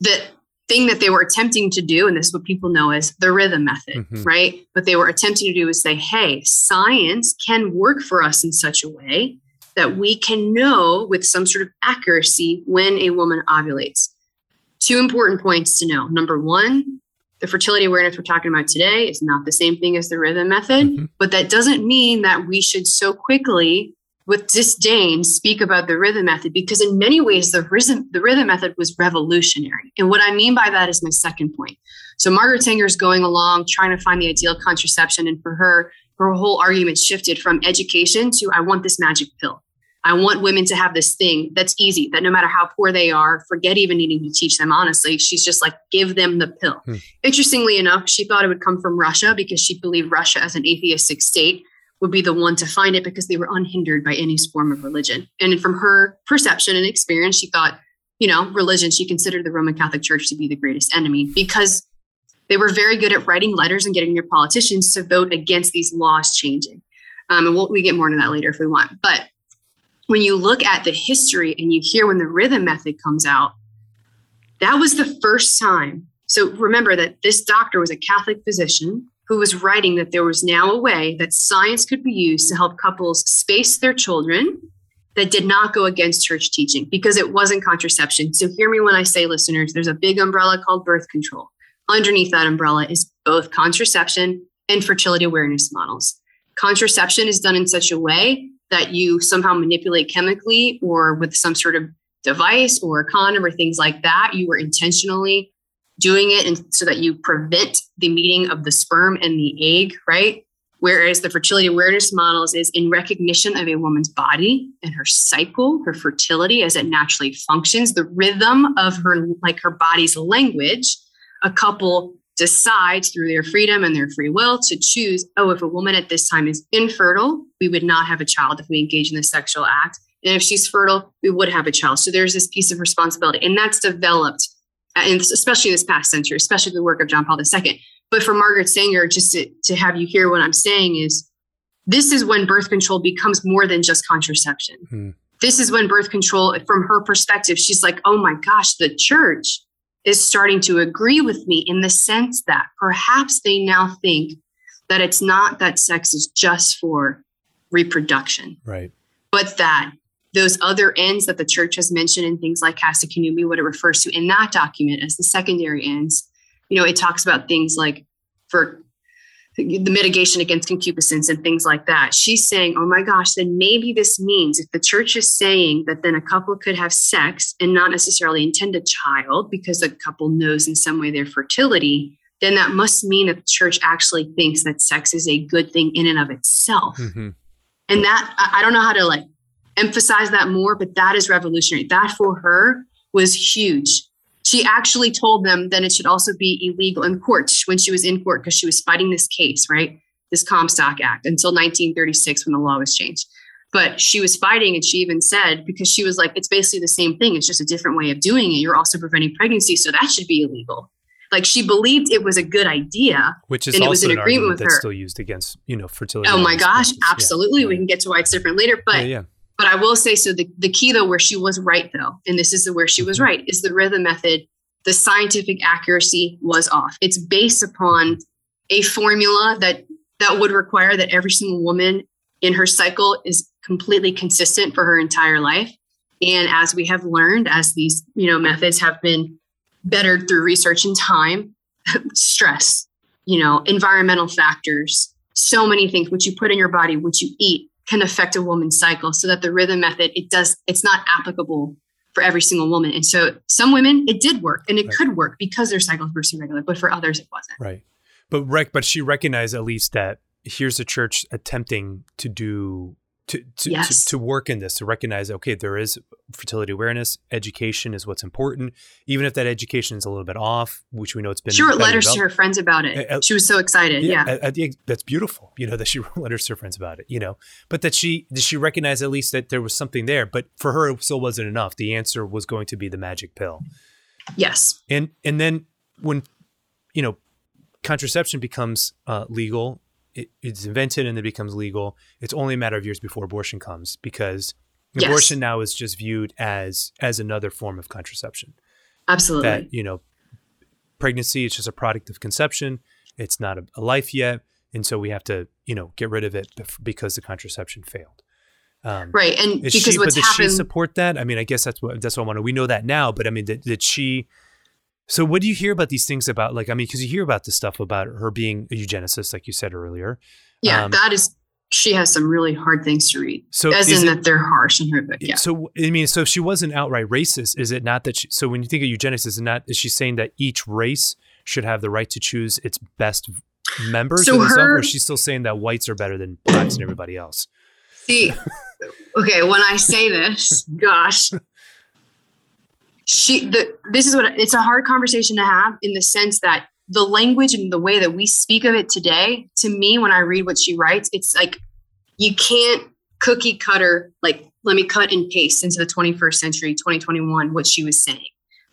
The thing that they were attempting to do, and this is what people know as the rhythm method, mm-hmm. right? What they were attempting to do is say, hey, science can work for us in such a way that we can know with some sort of accuracy when a woman ovulates. Two important points to know. Number one, the fertility awareness we're talking about today is not the same thing as the rhythm method, mm-hmm. but that doesn't mean that we should so quickly with disdain speak about the rhythm method because in many ways the rhythm the rhythm method was revolutionary. And what I mean by that is my second point. So Margaret Sanger is going along trying to find the ideal contraception and for her her whole argument shifted from education to I want this magic pill. I want women to have this thing that's easy, that no matter how poor they are, forget even needing to teach them honestly. She's just like, give them the pill. Hmm. Interestingly enough, she thought it would come from Russia because she believed Russia, as an atheistic state, would be the one to find it because they were unhindered by any form of religion. And from her perception and experience, she thought, you know, religion, she considered the Roman Catholic Church to be the greatest enemy because they were very good at writing letters and getting their politicians to vote against these laws changing. Um, and we'll, we get more into that later if we want. But when you look at the history and you hear when the rhythm method comes out, that was the first time. So remember that this doctor was a Catholic physician who was writing that there was now a way that science could be used to help couples space their children that did not go against church teaching because it wasn't contraception. So hear me when I say, listeners, there's a big umbrella called birth control. Underneath that umbrella is both contraception and fertility awareness models. Contraception is done in such a way that you somehow manipulate chemically or with some sort of device or condom or things like that. You were intentionally doing it and so that you prevent the meeting of the sperm and the egg, right? Whereas the fertility awareness models is in recognition of a woman's body and her cycle, her fertility as it naturally functions, the rhythm of her, like her body's language, a couple decides through their freedom and their free will to choose oh, if a woman at this time is infertile, we would not have a child if we engage in the sexual act. And if she's fertile, we would have a child. So there's this piece of responsibility. And that's developed, and especially this past century, especially the work of John Paul II. But for Margaret Sanger, just to, to have you hear what I'm saying is this is when birth control becomes more than just contraception. Hmm. This is when birth control, from her perspective, she's like, oh my gosh, the church is starting to agree with me in the sense that perhaps they now think that it's not that sex is just for reproduction. Right. But that those other ends that the church has mentioned in things like Casti Connubii, what it refers to in that document as the secondary ends, you know, it talks about things like for the mitigation against concupiscence and things like that. She's saying, oh my gosh, then maybe this means if the church is saying that then a couple could have sex and not necessarily intend a child because the couple knows in some way their fertility, then that must mean that the church actually thinks that sex is a good thing in and of itself. Mm-hmm. And that, I don't know how to like emphasize that more, but that is revolutionary. That for her was huge. She actually told them that it should also be illegal in court when she was in court because she was fighting this case, right? This Comstock Act until 1936 when the law was changed. But she was fighting, and she even said, because she was like, it's basically the same thing, it's just a different way of doing it. You're also preventing pregnancy, so that should be illegal. Like she believed it was a good idea, which is and it was an, an agreement with that's her. Still used against you know fertility. Oh my gosh, absolutely. Yeah. We can get to why it's different later, but yeah, yeah. But I will say so. The the key though, where she was right though, and this is the where she was mm-hmm. right, is the rhythm method. The scientific accuracy was off. It's based upon a formula that that would require that every single woman in her cycle is completely consistent for her entire life. And as we have learned, as these you know methods have been bettered through research and time, [laughs] stress, you know, environmental factors, so many things, what you put in your body, what you eat can affect a woman's cycle so that the rhythm method, it does, it's not applicable for every single woman. And so some women, it did work and it right. could work because their cycles were so regular, but for others, it wasn't. Right. But rec- but she recognized at least that here's a church attempting to do to to, yes. to, to work in this to recognize okay there is fertility awareness education is what's important. Even if that education is a little bit off which we know it's been she wrote letters to her friends about it. Uh, she was so excited yeah, yeah. I, I, that's beautiful you know that she [laughs] wrote letters to her friends about it you know. But that she did she recognize at least that there was something there but for her it still wasn't enough. The answer was going to be the magic pill. Yes. And and then when you know contraception becomes uh, legal it, it's invented and it becomes legal, it's only a matter of years before abortion comes because yes. abortion now is just viewed as as another form of contraception. Absolutely. That you know, pregnancy is just a product of conception. It's not a, a life yet, and so we have to you know get rid of it because the contraception failed. Um, right, and because she, what's but did happened, she support that? I mean, I guess that's what that's what I want to. We know that now, but I mean, did, did she so, what do you hear about these things about, like, I mean, because you hear about this stuff about her being a eugenicist, like you said earlier. Yeah, um, that is, she has some really hard things to read. So, as in it, that they're harsh and horrific. Yeah. So, I mean, so if she wasn't outright racist, is it not that she, so when you think of eugenics, is it not, is she saying that each race should have the right to choose its best members so her, or is she still saying that whites are better than blacks and everybody else? See, [laughs] okay, when I say this, gosh, she the this is what it's a hard conversation to have in the sense that the language and the way that we speak of it today to me when i read what she writes it's like you can't cookie cutter like let me cut and paste into the 21st century 2021 what she was saying.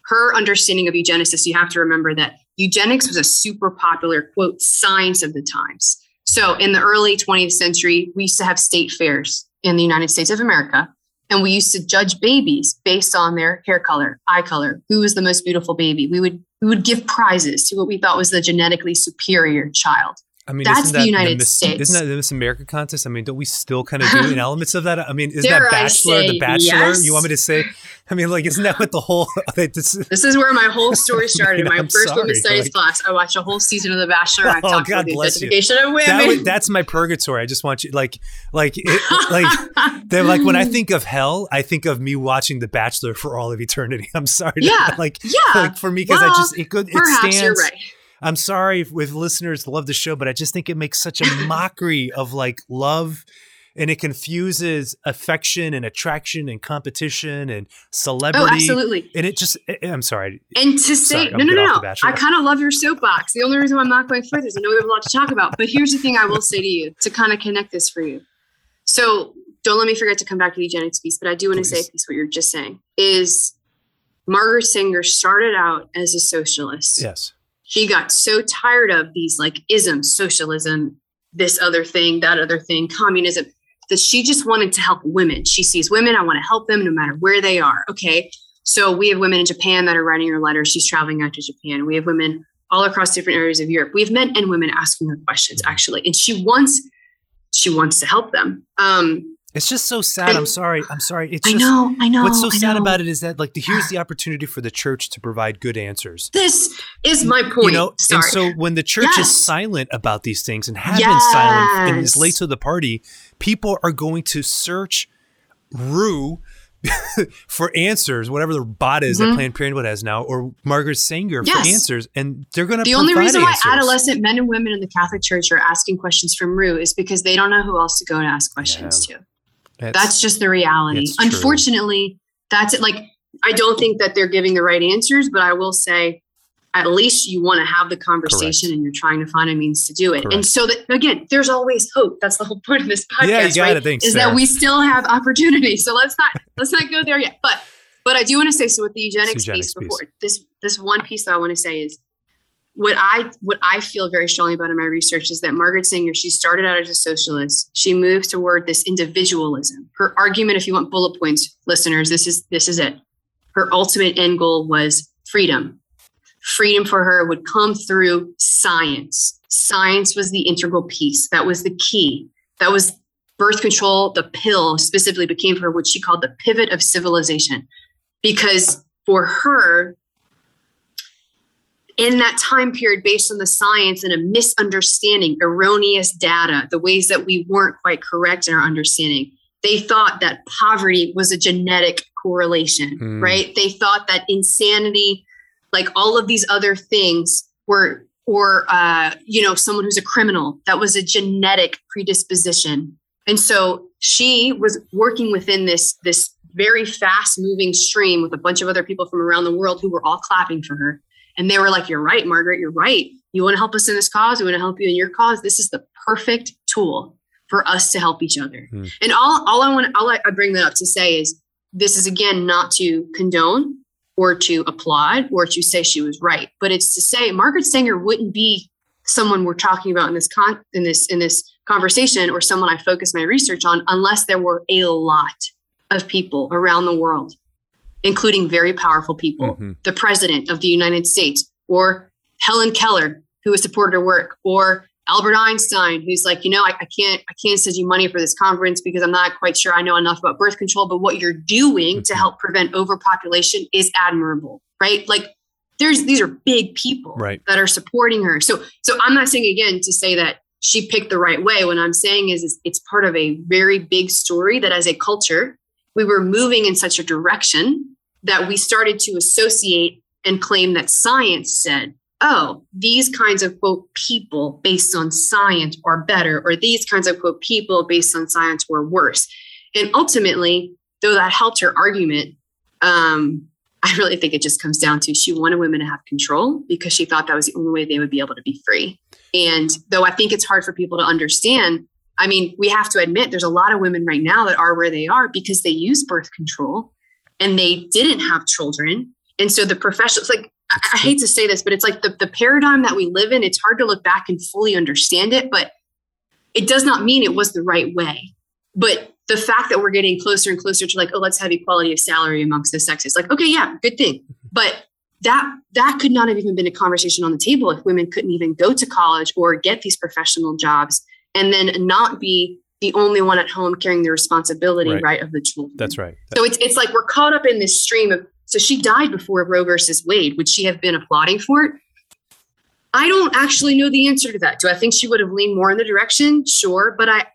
Her understanding of eugenesis you have to remember that eugenics was a super popular quote science of the times. So in the early 20th century we used to have state fairs in the united states of america and we used to judge babies based on their hair color, eye color, who was the most beautiful baby. We would we would give prizes to what we thought was the genetically superior child. I mean, that's the United the Miss, States. Isn't that the Miss America contest? I mean, don't we still kind of do [laughs] elements of that? I mean, is that Bachelor, the Bachelor? Yes. You want me to say? I mean, like, isn't that what the whole? [laughs] this, this is where my whole story started. [laughs] I mean, my I'm first sorry, women's studies like, class. I watched a whole season of The Bachelor. I oh, talked God about the identification you. of women. That, that's my purgatory. I just want you, like, like, it, like, they're like when I think of hmm. hell, I think of me watching The Bachelor for all of eternity. I'm sorry. Yeah, like, yeah, like for me because well, I just it could it stands. Right I'm sorry with listeners love the show, but I just think it makes such a [laughs] mockery of like love and it confuses affection and attraction and competition and oh, celebrity. Oh, absolutely. And it just, eh, eh, I'm sorry. And to say, sorry, no, no, no, no. I kind of love your soapbox. The only reason why I'm not going further is I know we have a lot to talk about. But here's the thing I will say to you to kind of connect this for you. So don't let me forget to come back to the eugenics piece, but I do want to say piece what you're just saying is Margaret Sanger started out as a socialist. Yes she got so tired of these like isms, socialism, this other thing, that other thing, communism, that she just wanted to help women. She sees women, I want to help them no matter where they are. Okay. So we have women in Japan that are writing her letters. She's traveling out to Japan. We have women all across different areas of Europe. We have men and women asking her questions actually. And she wants, she wants to help them. Um, it's just so sad. I'm sorry. I'm sorry. It's I just, know. I know. What's so I sad know. about it is that like here's the [sighs] opportunity for the church to provide good answers. This is my point. You know, sorry. and so when the church yes. is silent about these things and has yes. been silent and is late to the party, people are going to search, Roo, [laughs] for answers, whatever the bot is mm-hmm. that Planned Parenthood has now, or Margaret Sanger yes. for answers, and they're going to. The only reason why adolescent men and women in the Catholic Church are asking questions from Roo is because they don't know who else to go and ask questions yeah. to. That's, that's, just the reality. Unfortunately, that's it. Like I don't think that they're giving the right answers, but I will say at least you want to have the conversation Correct. and you're trying to find a means to do it. Correct. And so that again, there's always hope. That's the whole [laughs] point of this podcast, yeah, you gotta right? Think, is that we still have opportunity. So let's not let's not go there yet. But but I do want to say so with the eugenics, eugenics piece before this this one piece that I want to say is what I what I feel very strongly about in my research is that Margaret Sanger, she started out as a socialist. She moves toward this individualism. Her argument, if you want bullet points, listeners, this is this is it. Her ultimate end goal was freedom freedom for her would come through science. Science was the integral piece. That was the key. That was birth control. The pill specifically became for her what she called the pivot of civilization. Because for her, in that time period, based on the science and a misunderstanding, erroneous data, the ways that we weren't quite correct in our understanding, they thought that poverty was a genetic correlation, mm. right? They thought that insanity like all of these other things were or uh, you know someone who's a criminal that was a genetic predisposition and so she was working within this this very fast moving stream with a bunch of other people from around the world who were all clapping for her and they were like you're right margaret you're right you want to help us in this cause we want to help you in your cause this is the perfect tool for us to help each other hmm. and all, all i want all I, I bring that up to say is this is again not to condone or to applaud or to say she was right. But it's to say Margaret Sanger wouldn't be someone we're talking about in this con in this in this conversation or someone I focus my research on unless there were a lot of people around the world, including very powerful people, mm-hmm. the president of the United States, or Helen Keller, who has supported her work, or Albert Einstein, who's like, you know, I, I, can't, I can't send you money for this conference because I'm not quite sure I know enough about birth control. But what you're doing to mm-hmm. help prevent overpopulation is admirable, right? Like, there's these are big people right. that are supporting her. So, so I'm not saying again to say that she picked the right way. What I'm saying is, is it's part of a very big story that as a culture we were moving in such a direction that we started to associate and claim that science said oh, these kinds of quote people based on science are better, or these kinds of quote people based on science were worse. And ultimately, though that helped her argument, um, I really think it just comes down to she wanted women to have control because she thought that was the only way they would be able to be free. And though I think it's hard for people to understand, I mean, we have to admit there's a lot of women right now that are where they are because they use birth control and they didn't have children. And so the professionals, like I hate to say this, but it's like the, the paradigm that we live in, it's hard to look back and fully understand it, but it does not mean it was the right way. But the fact that we're getting closer and closer to like, oh, let's have equality of salary amongst the sexes, like, okay, yeah, good thing. Mm-hmm. But that that could not have even been a conversation on the table if women couldn't even go to college or get these professional jobs and then not be the only one at home carrying the responsibility right, right of the children. That's right. So it's it's like we're caught up in this stream of so she died before Roe versus Wade. Would she have been applauding for it? I don't actually know the answer to that. Do I think she would have leaned more in the direction? Sure, but I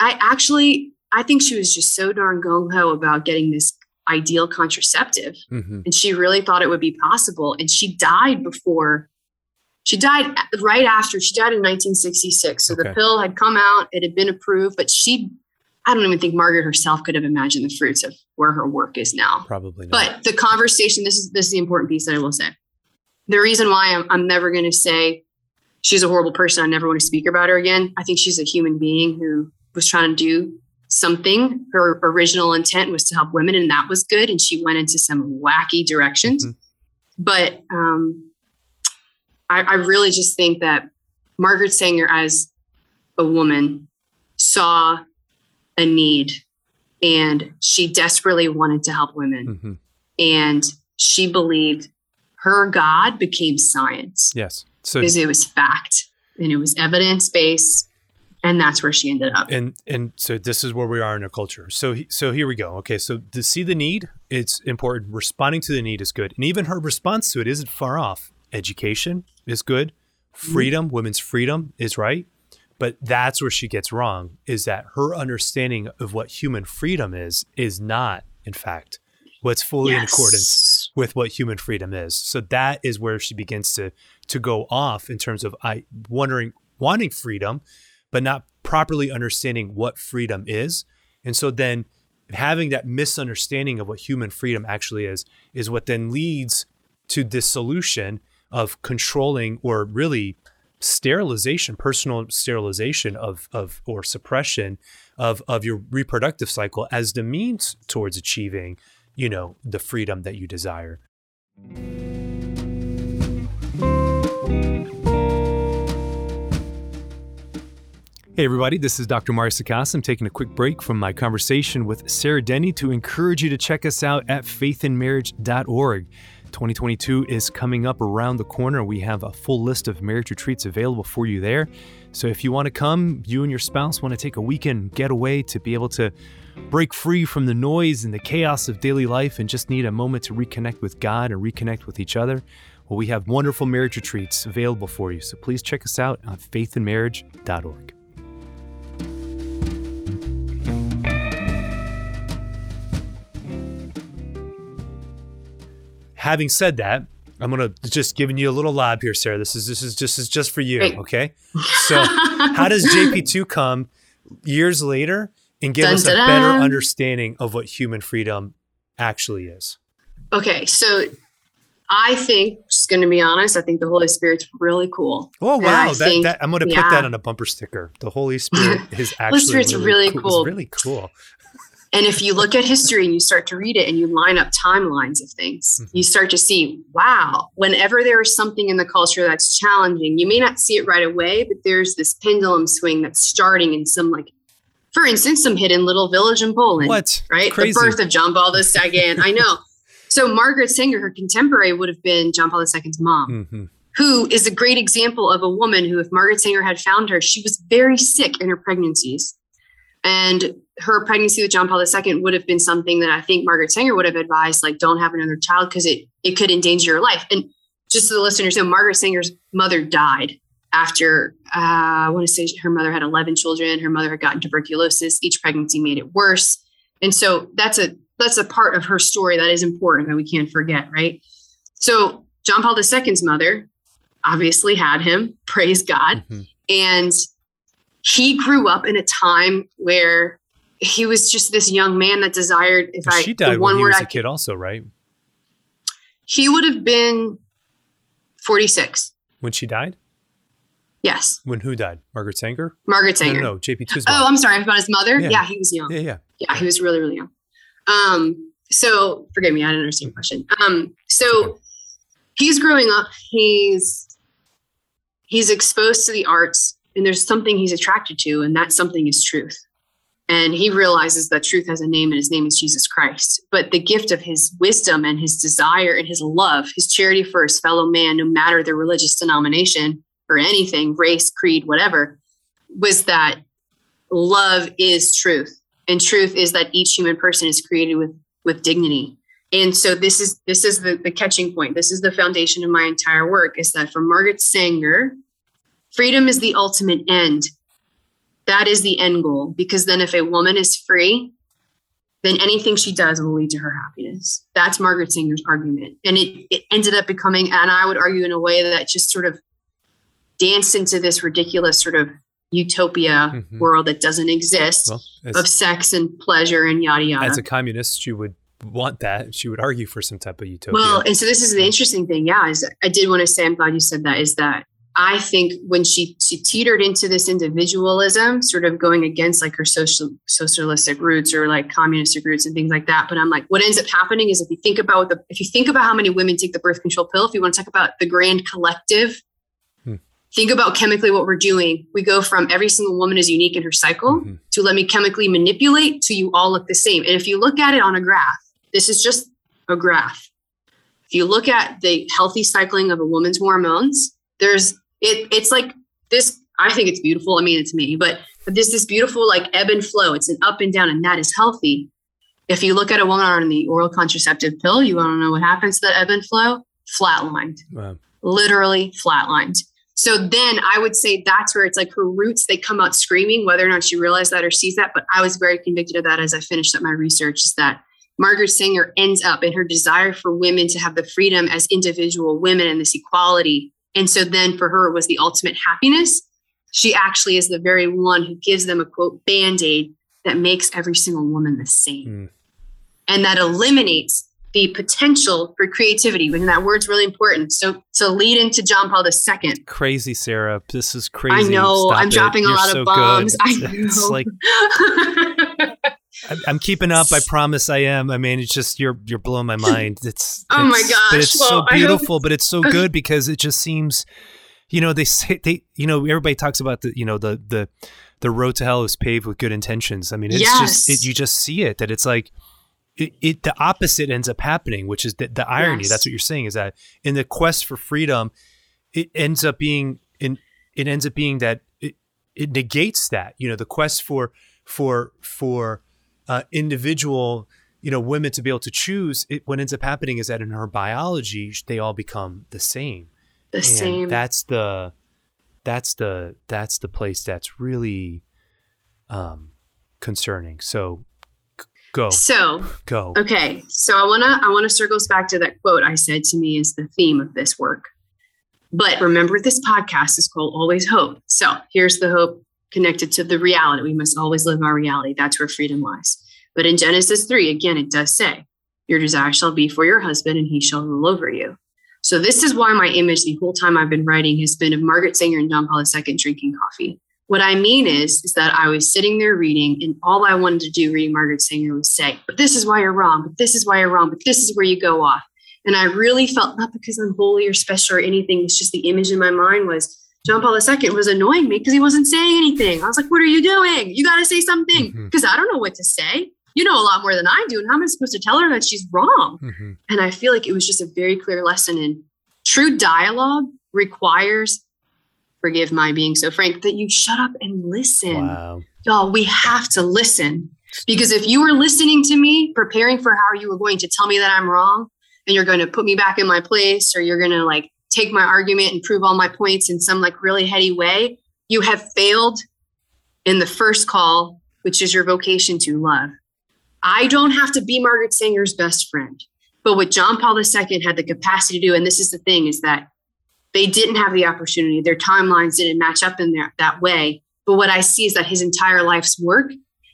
I actually I think she was just so darn gung ho about getting this ideal contraceptive. Mm-hmm. And she really thought it would be possible. And she died before she died right after she died in 1966. So okay. the pill had come out, it had been approved, but she I don't even think Margaret herself could have imagined the fruits of where her work is now. Probably not. But the conversation, this is this is the important piece that I will say. The reason why I'm, I'm never going to say she's a horrible person, I never want to speak about her again. I think she's a human being who was trying to do something. Her original intent was to help women, and that was good. And she went into some wacky directions. Mm-hmm. But um, I, I really just think that Margaret Sanger, as a woman, saw a need and she desperately wanted to help women. Mm-hmm. And she believed her God became science. Yes. So because it was fact and it was evidence based. And that's where she ended up. And and so this is where we are in our culture. So so here we go. Okay, so to see the need, it's important. Responding to the need is good, and even her response to it isn't far off. Education is good. Freedom, women's freedom is right. But that's where she gets wrong is that her understanding of what human freedom is is not in fact, what's fully yes. in accordance with what human freedom is. So that is where she begins to to go off in terms of I wondering wanting freedom, but not properly understanding what freedom is. And so then having that misunderstanding of what human freedom actually is is what then leads to this solution of controlling or really sterilization, personal sterilization of of or suppression of of your reproductive cycle as the means towards achieving, you know, the freedom that you desire. Hey, everybody, this is Dr. Mario Sacasa. I'm taking a quick break from my conversation with Sarah Denny to encourage you to check us out at faithinmarriage.org. 2022 is coming up around the corner. We have a full list of marriage retreats available for you there. So if you want to come, you and your spouse want to take a weekend getaway to be able to break free from the noise and the chaos of daily life and just need a moment to reconnect with God and reconnect with each other, well, we have wonderful marriage retreats available for you. So please check us out on faithinmarriage.org. having said that, I'm gonna just giving you a little lab here, Sarah. This is this is just is just for you, okay? So, how does [laughs] JP2 come years later and give dun, us a dun, better dun. understanding of what human freedom actually is? Okay, so I think, just going to be honest, I think the Holy Spirit's really cool. Oh wow, that, think, that, I'm going to yeah. put that on a bumper sticker. The Holy [laughs] Spirit is actually Holy Spirit's really, really cool. cool. really cool. And if you look at history and you start to read it and you line up timelines of things, mm-hmm. you start to see, wow, whenever there is something in the culture that's challenging, you may not see it right away, but there's this pendulum swing that's starting in some like for instance, some hidden little village in Poland. What? Right? Crazy. The birth of John Paul II. I know. [laughs] So Margaret Sanger, her contemporary, would have been John Paul II's mom. Mm-hmm who is a great example of a woman who, if Margaret Sanger had found her, she was very sick in her pregnancies. And her pregnancy with John Paul II would have been something that I think Margaret Sanger would have advised, like, don't have another child because it it could endanger your life. And just so the listeners know, Margaret Sanger's mother died after uh, I want to say her mother had 11 children. Her mother had gotten tuberculosis. Each pregnancy made it worse, and so that's a that's a part of her story that is important that we can't forget, right? So John Paul II's mother obviously had him. [laughs] Praise God, mm-hmm. and he grew up in a time where he was just this young man that desired. If I she died one when he was I, a kid, also, right? He would have been forty six when she died. Yes. When who died? Margaret Sanger. Margaret Sanger. No, no, JP two. Oh, I'm sorry about his mother. Yeah. yeah. he was young. Yeah, yeah, yeah. He was really, really young. Um. So forgive me, I didn't understand your question. Um. So he's growing up. He's he's exposed to the arts and there's something he's attracted to, and that something is truth. And he realizes that truth has a name, and his name is Jesus Christ. But the gift of his wisdom and his desire and his love, his charity for his fellow man, no matter their religious denomination or anything, race, creed, whatever, was that love is truth. And truth is that each human person is created with, with dignity. And so this is this is the, the catching point. This is the foundation of my entire work is that from Margaret Sanger, freedom is the ultimate end. That is the end goal because then if a woman is free, then anything she does will lead to her happiness. That's Margaret Sanger's argument. And it, it ended up becoming, and I would argue in a way that just sort of danced into this ridiculous sort of utopia mm-hmm. world that doesn't exist well, as, of sex and pleasure and yada yada. As a communist, she would want that. She would argue for some type of utopia. Well, and so this is the interesting thing. Yeah, is I did want to say, I'm glad you said that, is that I think when she she teetered into this individualism, sort of going against like her social socialistic roots or like communistic roots and things like that. But I'm like, what ends up happening is if you think about the if you think about how many women take the birth control pill, if you want to talk about the grand collective, hmm. think about chemically what we're doing. We go from every single woman is unique in her cycle mm-hmm. to let me chemically manipulate to you all look the same. And if you look at it on a graph, this is just a graph. If you look at the healthy cycling of a woman's hormones, there's it it's like this i think it's beautiful. I mean it's me but this this beautiful like ebb and flow. It's an up and down and that is healthy. If you look at a woman on the oral contraceptive pill you want to know what happens to that ebb and flow? Flatlined. Wow. literally flatlined. So then i would say that's where it's like her roots they come out screaming whether or not she realized that or sees that but i was very convicted of that as i finished up my research is that Margaret Sanger ends up in her desire for women to have the freedom as individual women and this equality. And so then for her, it was the ultimate happiness. She actually is the very one who gives them a quote band aid that makes every single woman the same. Mm. And that eliminates the potential for creativity. And that word's really important. So, so lead into John Paul II. Crazy, Sarah. This is crazy. I know. Stop I'm it. dropping You're a lot so of bombs. Good. I [laughs] know. It's like [laughs] I'm keeping up. I promise I am. I mean, it's just you're you're blowing my [laughs] mind. It's oh it's, my gosh, but it's well, so beautiful. But it's so [laughs] good because it just seems, you know, they say they, you know, everybody talks about the, you know, the the the road to hell is paved with good intentions. I mean, it's yes. just it, you just see it that it's like it, it, the opposite ends up happening, which is the, the irony. Yes. That's what you're saying is that in the quest for freedom, it ends up being in it ends up being that it, it negates that you know the quest for for for uh, individual you know women to be able to choose it, what ends up happening is that in her biology they all become the same. The and same. that's the that's the that's the place that's really um concerning. So go. So go. okay. So i want to i want to circle us back to that quote i said to me is the theme of this work. But remember this podcast is called always hope. So here's the hope connected to the reality. We must always live our reality. That's where freedom lies. But in Genesis 3, again, it does say, Your desire shall be for your husband, and he shall rule over you. So, this is why my image the whole time I've been writing has been of Margaret Sanger and John Paul II drinking coffee. What I mean is, is that I was sitting there reading, and all I wanted to do reading Margaret Sanger was say, But this is why you're wrong, but this is why you're wrong, but this is where you go off. And I really felt not because I'm holy or special or anything, it's just the image in my mind was, John Paul II was annoying me because he wasn't saying anything. I was like, what are you doing? You got to say something because mm-hmm. I don't know what to say. You know a lot more than I do. And how am I supposed to tell her that she's wrong? Mm-hmm. And I feel like it was just a very clear lesson in true dialogue requires, forgive my being so frank, that you shut up and listen. Wow. Y'all, we have to listen because if you were listening to me, preparing for how you were going to tell me that I'm wrong and you're going to put me back in my place or you're going to like take my argument and prove all my points in some like really heady way, you have failed in the first call, which is your vocation to love. I don't have to be Margaret Sanger's best friend. But what John Paul II had the capacity to do, and this is the thing, is that they didn't have the opportunity. Their timelines didn't match up in there that way. But what I see is that his entire life's work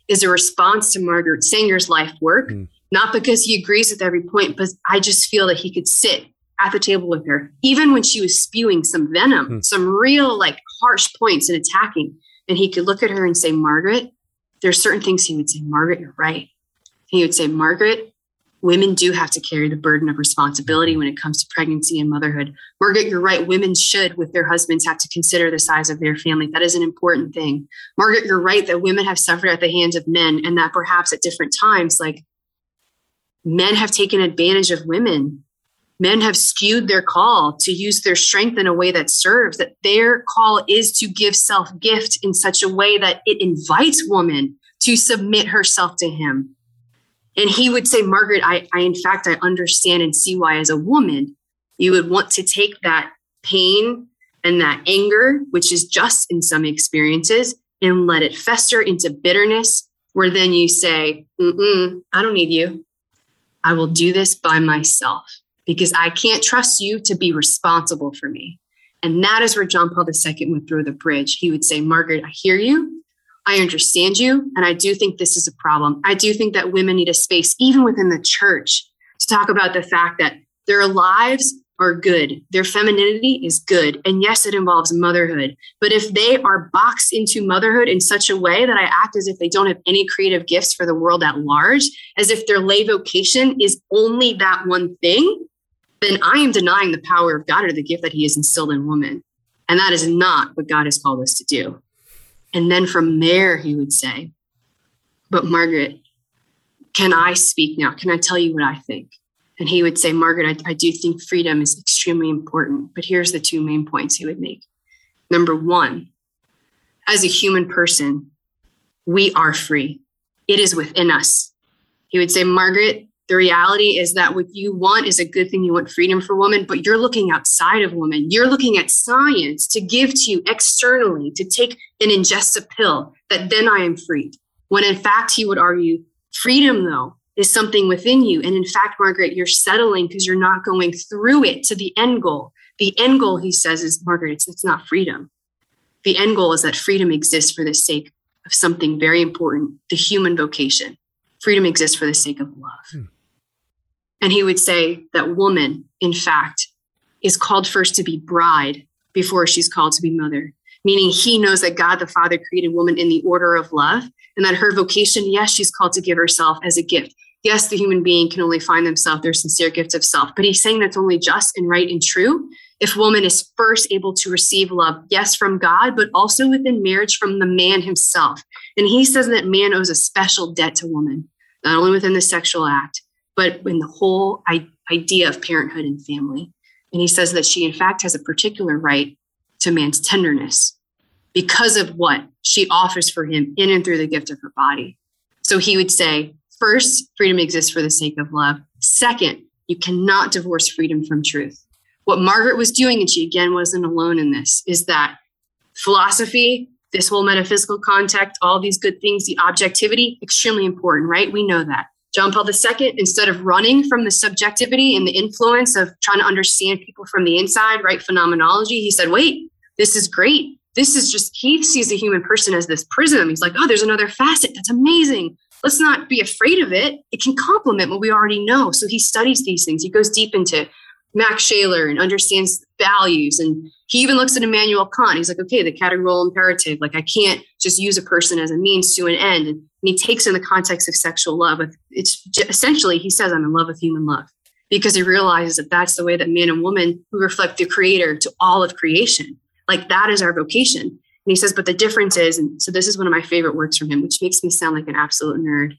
is a response to Margaret Sanger's life work, mm. not because he agrees with every point, but I just feel that he could sit at the table with her, even when she was spewing some venom, mm. some real like harsh points and attacking. And he could look at her and say, Margaret, there's certain things he would say, Margaret, you're right. He would say, Margaret, women do have to carry the burden of responsibility when it comes to pregnancy and motherhood. Margaret, you're right. Women should, with their husbands, have to consider the size of their family. That is an important thing. Margaret, you're right that women have suffered at the hands of men and that perhaps at different times, like men have taken advantage of women men have skewed their call to use their strength in a way that serves that their call is to give self gift in such a way that it invites woman to submit herself to him. And he would say margaret I, I in fact i understand and see why as a woman you would want to take that pain and that anger which is just in some experiences and let it fester into bitterness where then you say i don't need you. I will do this by myself because I can't trust you to be responsible for me. And that is where John Paul II would throw the bridge. He would say, Margaret, I hear you. I understand you. And I do think this is a problem. I do think that women need a space, even within the church, to talk about the fact that their lives are good. Their femininity is good. And yes, it involves motherhood. But if they are boxed into motherhood in such a way that I act as if they don't have any creative gifts for the world at large, as if their lay vocation is only that one thing, then I am denying the power of God or the gift that He has instilled in woman. And that is not what God has called us to do. And then from there, he would say, But Margaret, can I speak now? Can I tell you what I think? And he would say, Margaret, I, I do think freedom is extremely important. But here's the two main points he would make. Number one, as a human person, we are free. It is within us. He would say, Margaret, the reality is that what you want is a good thing. You want freedom for women, but you're looking outside of women. You're looking at science to give to you externally, to take and ingest a pill that then I am freed. When in fact, he would argue freedom, though, is something within you. And in fact, Margaret, you're settling because you're not going through it to the end goal. The end goal, he says, is Margaret, it's, it's not freedom. The end goal is that freedom exists for the sake of something very important the human vocation. Freedom exists for the sake of love. Hmm. And he would say that woman, in fact, is called first to be bride before she's called to be mother, meaning he knows that God the Father created woman in the order of love and that her vocation, yes, she's called to give herself as a gift. Yes, the human being can only find themselves their sincere gift of self, but he's saying that's only just and right and true if woman is first able to receive love, yes, from God, but also within marriage from the man himself. And he says that man owes a special debt to woman, not only within the sexual act, but in the whole idea of parenthood and family. And he says that she, in fact, has a particular right to man's tenderness because of what she offers for him in and through the gift of her body. So he would say, first, freedom exists for the sake of love. Second, you cannot divorce freedom from truth what Margaret was doing, and she again wasn't alone in this, is that philosophy, this whole metaphysical context, all these good things, the objectivity, extremely important, right? We know that. John Paul II, instead of running from the subjectivity and the influence of trying to understand people from the inside, right? Phenomenology, he said, wait, this is great. This is just, he sees the human person as this prism. He's like, oh, there's another facet. That's amazing. Let's not be afraid of it. It can complement what we already know. So he studies these things. He goes deep into Max Scheler and understands values. And he even looks at Immanuel Kant. He's like, okay, the categorical imperative, like I can't just use a person as a means to an end. And he takes in the context of sexual love. It's essentially, he says, I'm in love with human love because he realizes that that's the way that man and woman who reflect the creator to all of creation. Like that is our vocation. And he says, but the difference is, and so this is one of my favorite works from him, which makes me sound like an absolute nerd.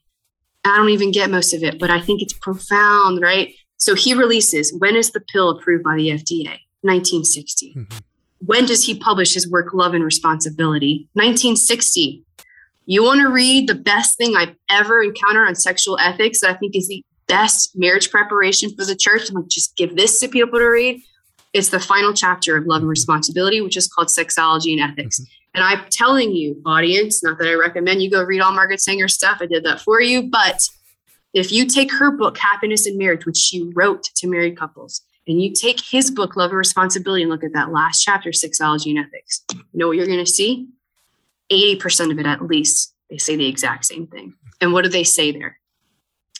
I don't even get most of it, but I think it's profound, right? So he releases when is the pill approved by the FDA? 1960. Mm-hmm. When does he publish his work Love and Responsibility? 1960. You want to read the best thing I've ever encountered on sexual ethics that I think is the best marriage preparation for the church? I'm like, just give this to people to read. It's the final chapter of Love and mm-hmm. Responsibility, which is called Sexology and Ethics. Mm-hmm. And I'm telling you, audience, not that I recommend you go read all Margaret Sanger stuff. I did that for you, but if you take her book, Happiness in Marriage, which she wrote to married couples, and you take his book, Love and Responsibility, and look at that last chapter, Sexology and Ethics, you know what you're going to see? 80% of it at least, they say the exact same thing. And what do they say there?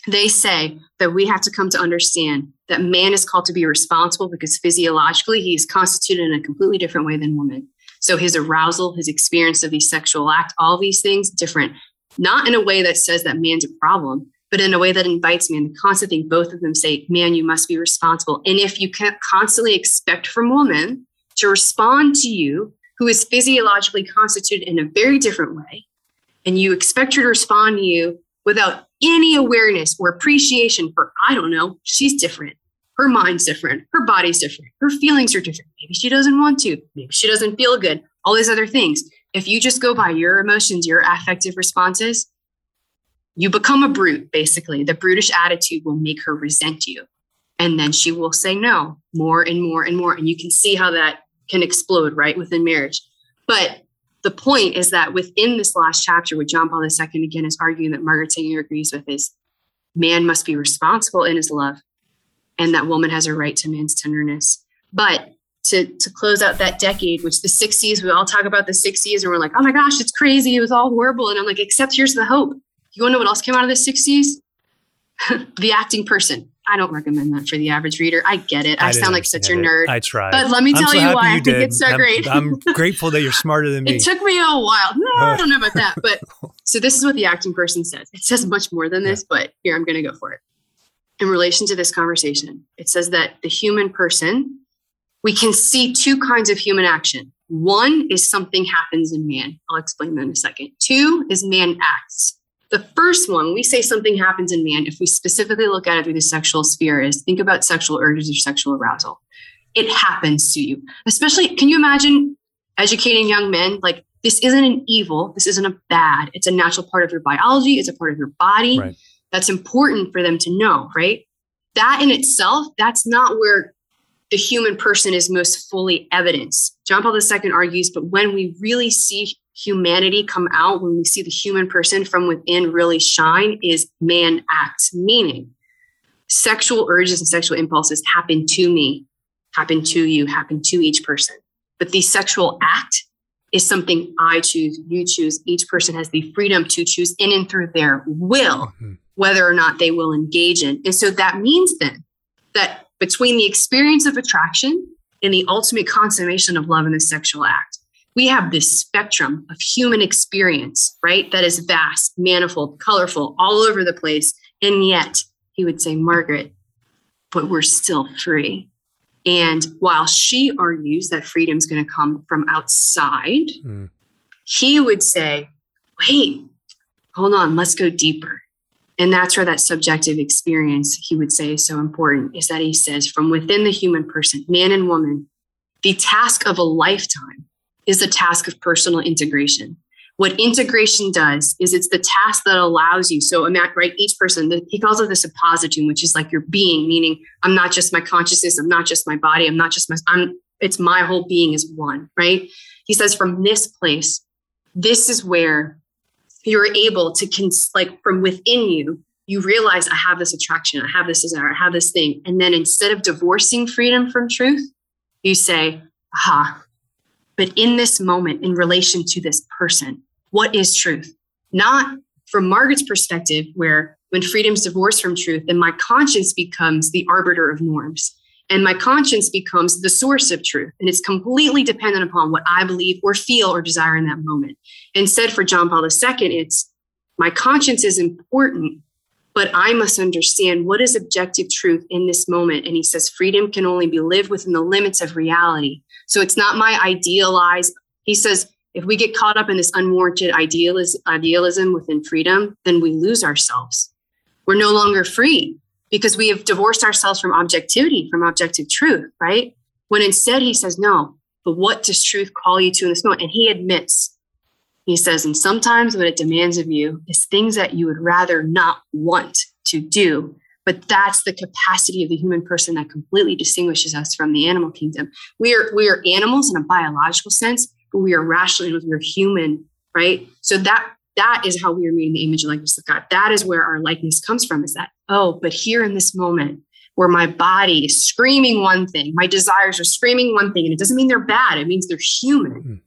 They say that we have to come to understand that man is called to be responsible because physiologically he is constituted in a completely different way than woman. So his arousal, his experience of the sexual act, all these things different, not in a way that says that man's a problem, but in a way that invites me. And the constant thing, both of them say, man, you must be responsible. And if you can't constantly expect from woman to respond to you, who is physiologically constituted in a very different way, and you expect her to respond to you without any awareness or appreciation for, I don't know, she's different. Her mind's different. Her body's different. Her feelings are different. Maybe she doesn't want to. Maybe she doesn't feel good. All these other things. If you just go by your emotions, your affective responses, you become a brute, basically. The brutish attitude will make her resent you. And then she will say no more and more and more. And you can see how that can explode right within marriage. But the point is that within this last chapter, what John Paul II again is arguing that Margaret Sanger agrees with is man must be responsible in his love, and that woman has a right to man's tenderness. But to, to close out that decade, which the 60s, we all talk about the 60s and we're like, oh my gosh, it's crazy. It was all horrible. And I'm like, except here's the hope. You want to know what else came out of the 60s? [laughs] the acting person. I don't recommend that for the average reader. I get it. I, I sound like such a nerd. I tried. But let me tell so you why you I think it's so I'm, great. I'm [laughs] grateful that you're smarter than me. It took me a while. No, I don't know about that. [laughs] But so this is what the acting person says. It says much more than this, yeah. but here I'm going to go for it. In relation to this conversation, it says that the human person, we can see two kinds of human action. One is something happens in man. I'll explain that in a second. Two is man acts. The first one, we say something happens in man, if we specifically look at it through the sexual sphere, is think about sexual urges or sexual arousal. It happens to you. Especially, can you imagine educating young men? Like, this isn't an evil, this isn't a bad. It's a natural part of your biology, it's a part of your body. Right. That's important for them to know, right? That in itself, that's not where the human person is most fully evidenced. John Paul II argues, but when we really see humanity come out, when we see the human person from within really shine, is man acts, meaning sexual urges and sexual impulses happen to me, happen to you, happen to each person. But the sexual act is something I choose, you choose. Each person has the freedom to choose in and through their will mm-hmm. whether or not they will engage in. And so that means then that between the experience of attraction and the ultimate consummation of love in the sexual act, we have this spectrum of human experience, right? That is vast, manifold, colorful, all over the place. And yet, he would say, Margaret, but we're still free. And while she argues that freedom is going to come from outside, mm. he would say, wait, hold on, let's go deeper. And that's where that subjective experience, he would say, is so important is that he says, from within the human person, man and woman, the task of a lifetime is the task of personal integration. What integration does is it's the task that allows you. So, right, each person, he calls it the suppositum, which is like your being, meaning I'm not just my consciousness, I'm not just my body, I'm not just my, I'm, it's my whole being is one, right? He says, from this place, this is where you're able to, cons- like, from within you, you realize I have this attraction, I have this desire, I have this thing. And then instead of divorcing freedom from truth, you say, aha, but in this moment, in relation to this person, what is truth? Not from Margaret's perspective, where when freedom's divorced from truth, then my conscience becomes the arbiter of norms. And my conscience becomes the source of truth. And it's completely dependent upon what I believe or feel or desire in that moment. Instead, for John Paul II, it's my conscience is important, but I must understand what is objective truth in this moment. And he says freedom can only be lived within the limits of reality. So it's not my idealized. He says if we get caught up in this unwarranted idealism, idealism within freedom, then we lose ourselves. We're no longer free because we have divorced ourselves from objectivity, from objective truth, right? When instead he says, no, but what does truth call you to in this moment? And he admits, he says, and sometimes what it demands of you is things that you would rather not want to do but that's the capacity of the human person that completely distinguishes us from the animal kingdom. We are we are animals in a biological sense but we are rational we're human right? So that that is how we are made in the image and likeness of god. That is where our likeness comes from is that oh but here in this moment where my body is screaming one thing my desires are screaming one thing and it doesn't mean they're bad it means they're human. Mm.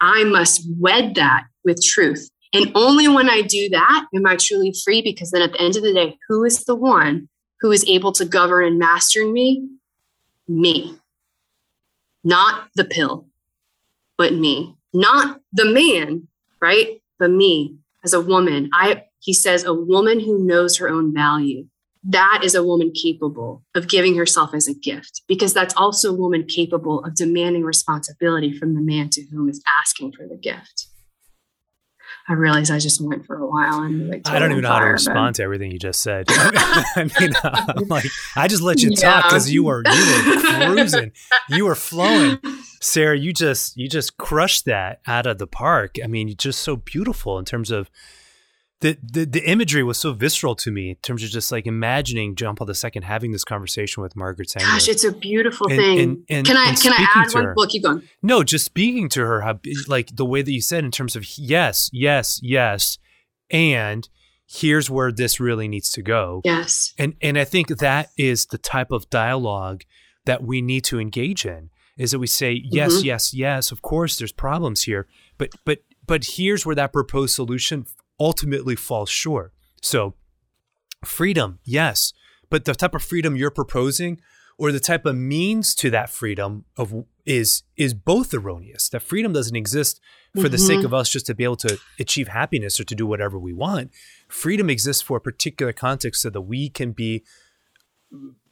i must wed that with truth and only when I do that am I truly free because then at the end of the day, who is the one who is able to govern and master me? Me. Not the pill, but me. Not the man, right? But me as a woman. I he says a woman who knows her own value. That is a woman capable of giving herself as a gift because that's also a woman capable of demanding responsibility from the man to whom is asking for the gift. I realized I just went for a while and like I don't even know how to respond to everything you just said. [laughs] I mean, I'm like I just let you yeah. talk because you were you were [laughs] cruising, you were flowing. Sarah, you just you just crushed that out of the park. I mean, you're just so beautiful in terms of the, the the imagery was so visceral to me in terms of just like imagining John Paul II having this conversation with Margaret Sanger. Gosh, it's a beautiful and, thing. And, and, can I can I add one? Her, well, keep going. No, just speaking to her, how like the way that you said in terms of yes, yes, yes, and here's where this really needs to go. Yes, and and I think that is the type of dialogue that we need to engage in. Is that we say yes, mm-hmm. yes, yes. Of course, there's problems here, but but but here's where that proposed solution ultimately falls short. So, freedom, yes, but the type of freedom you're proposing or the type of means to that freedom of is is both erroneous. That freedom doesn't exist for mm-hmm. the sake mm-hmm. of us just to be able to achieve happiness or to do whatever we want. Freedom exists for a particular context so that we can be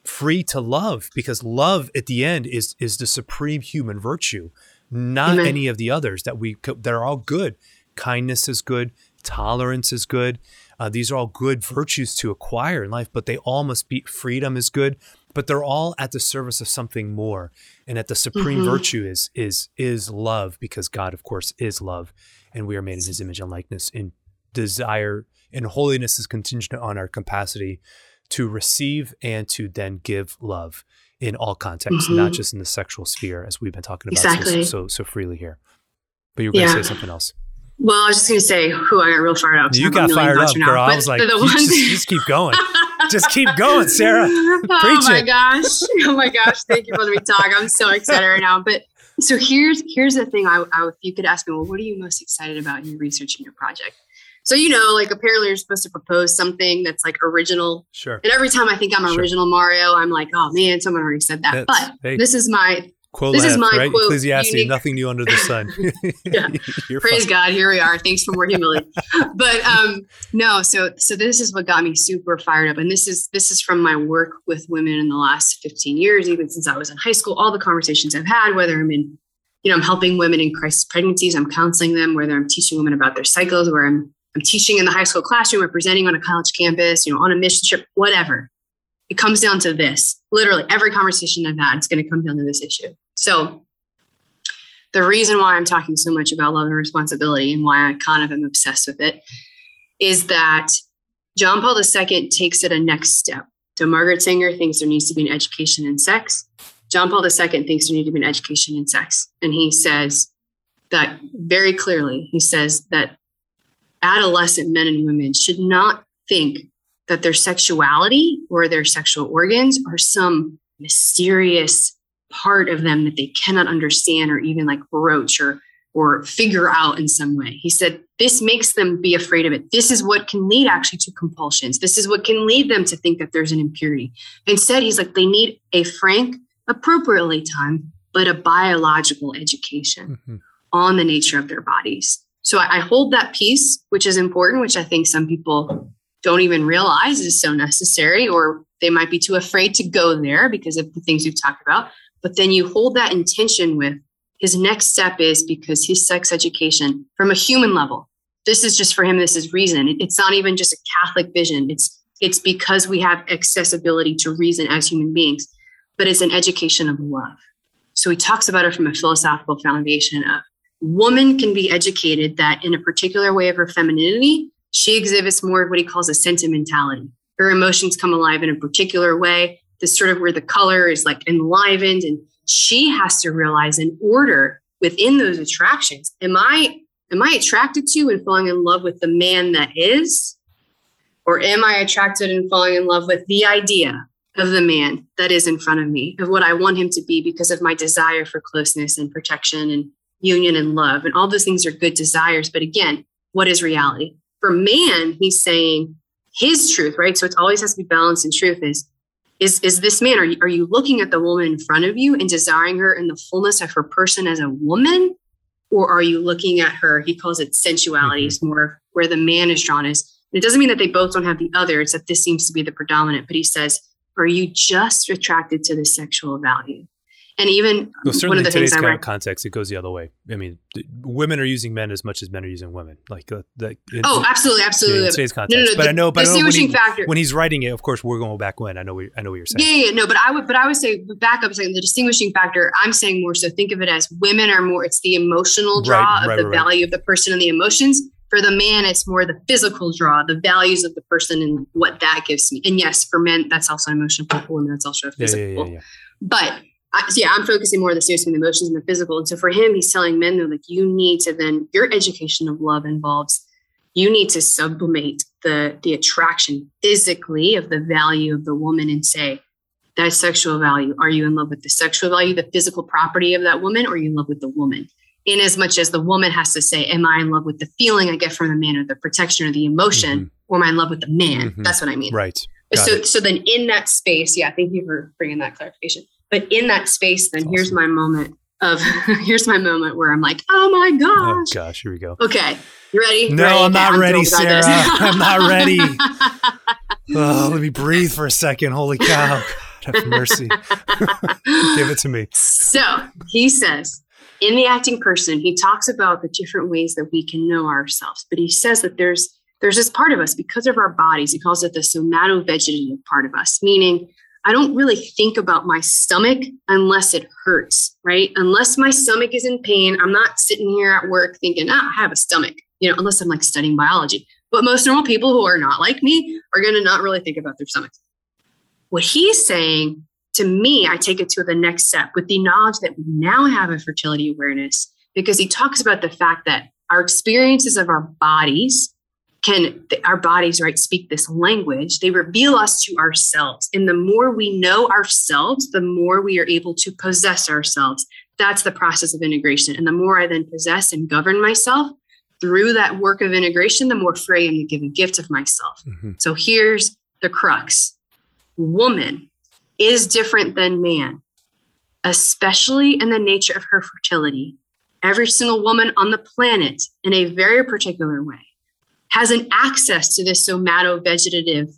free to love because love at the end is is the supreme human virtue, not Amen. any of the others that we that are all good. Kindness is good, tolerance is good. Uh, these are all good virtues to acquire in life, but they all must be freedom is good, but they're all at the service of something more. And at the supreme mm-hmm. virtue is is is love, because God, of course, is love, and we are made in His image and likeness. And desire and holiness is contingent on our capacity to receive and to then give love in all contexts, mm-hmm. not just in the sexual sphere, as we've been talking about exactly. so, so, so freely here. But you were going to yeah. say something else. Well, I was just gonna say, who I got real fired up. You got fired up, girl. I was like, the ones- just, just keep going. [laughs] just keep going, Sarah. oh my gosh. [laughs] Oh my gosh. Thank you for letting me talk. I'm so excited right now. But so here's here's the thing. I, I if you could ask me, well, what are you most excited about in your research in your project? So you know, like apparently you're supposed to propose something that's like original. Sure. And every time I think I'm sure. original Mario, I'm like, oh man, someone already said that. That's, but hey. this is my Quote this is my right? quote. Ecclesiastes, unique. nothing new under the sun. [laughs] [laughs] yeah. Praise fine. God. Here we are. Thanks for more humility. but um, no, so so this is what got me super fired up. And this is this is from my work with women in the last 15 years, even since I was in high school, all the conversations I've had, whether I'm in, you know, I'm helping women in crisis pregnancies, I'm counseling them, whether I'm teaching women about their cycles, where I'm I'm teaching in the high school classroom or presenting on a college campus, you know, on a mission trip, whatever. It comes down to this. Literally, every conversation I've had, it's going to come down to this issue. So, the reason why I'm talking so much about love and responsibility and why I kind of am obsessed with it is that John Paul II takes it a next step. So, Margaret Sanger thinks there needs to be an education in sex. John Paul II thinks there needs to be an education in sex. And he says that very clearly. He says that adolescent men and women should not think that their sexuality or their sexual organs are some mysterious part of them that they cannot understand or even like broach or or figure out in some way. He said this makes them be afraid of it. This is what can lead actually to compulsions. This is what can lead them to think that there's an impurity. Instead, he's like they need a frank, appropriately timed, but a biological education mm-hmm. on the nature of their bodies. So I, I hold that piece, which is important, which I think some people don't even realize is so necessary, or they might be too afraid to go there because of the things we've talked about. But then you hold that intention with his next step is because his sex education from a human level. This is just for him, this is reason. It's not even just a Catholic vision. It's it's because we have accessibility to reason as human beings, but it's an education of love. So he talks about it from a philosophical foundation of woman can be educated that in a particular way of her femininity, she exhibits more of what he calls a sentimentality. Her emotions come alive in a particular way. This sort of where the color is like enlivened, and she has to realize an order within those attractions, am I am I attracted to and falling in love with the man that is, or am I attracted and falling in love with the idea of the man that is in front of me, of what I want him to be because of my desire for closeness and protection and union and love. And all those things are good desires. But again, what is reality? For man, he's saying his truth, right? So it always has to be balanced in truth is is is this man are you, are you looking at the woman in front of you and desiring her in the fullness of her person as a woman or are you looking at her he calls it sensuality mm-hmm. more where the man is drawn is it doesn't mean that they both don't have the other it's that this seems to be the predominant but he says are you just attracted to the sexual value and even well, certainly one of the today's things context, it goes the other way. I mean, women are using men as much as men are using women. Like uh, that. Oh, absolutely, absolutely. In today's context, no, no, no, but the, I know, but distinguishing I know when, he, factor. when he's writing it, of course, we're going back when. I know, we, I know what you're saying. Yeah, yeah, no, but I would, but I would say back up saying the distinguishing factor. I'm saying more so. Think of it as women are more. It's the emotional draw right, of right, the right, value of the person and the emotions. For the man, it's more the physical draw, the values of the person and what that gives me. And yes, for men, that's also an emotional. For women, that's also a physical. Yeah, yeah, yeah, but I, so yeah, I'm focusing more on the serious and the emotions and the physical. And so for him, he's telling men though, like you need to then your education of love involves you need to sublimate the the attraction physically of the value of the woman and say that sexual value. Are you in love with the sexual value, the physical property of that woman, or are you in love with the woman? In as much as the woman has to say, Am I in love with the feeling I get from the man or the protection or the emotion, mm-hmm. or am I in love with the man? Mm-hmm. That's what I mean. Right. Got so it. so then in that space, yeah, thank you for bringing that clarification but in that space, then awesome. here's my moment of [laughs] here's my moment where I'm like, oh my oh, gosh. Oh gosh, here we go. Okay. You ready? No, ready? I'm not ready, Sarah. [laughs] I'm not ready. [laughs] oh, let me breathe for a second. Holy cow. God, have mercy. Give it to me. So he says, in the acting person, he talks about the different ways that we can know ourselves, but he says that there's there's this part of us because of our bodies. He calls it the somatovegetative part of us, meaning I don't really think about my stomach unless it hurts, right? Unless my stomach is in pain, I'm not sitting here at work thinking, ah, I have a stomach, you know, unless I'm like studying biology. But most normal people who are not like me are going to not really think about their stomachs. What he's saying to me, I take it to the next step with the knowledge that we now have a fertility awareness, because he talks about the fact that our experiences of our bodies can our bodies right speak this language they reveal us to ourselves. And the more we know ourselves the more we are able to possess ourselves. That's the process of integration. And the more i then possess and govern myself through that work of integration the more free i am to give a gift of myself. Mm-hmm. so here's the crux. Woman is different than man especially in the nature of her fertility. Every single woman on the planet in a very particular way has an access to this somatovegetative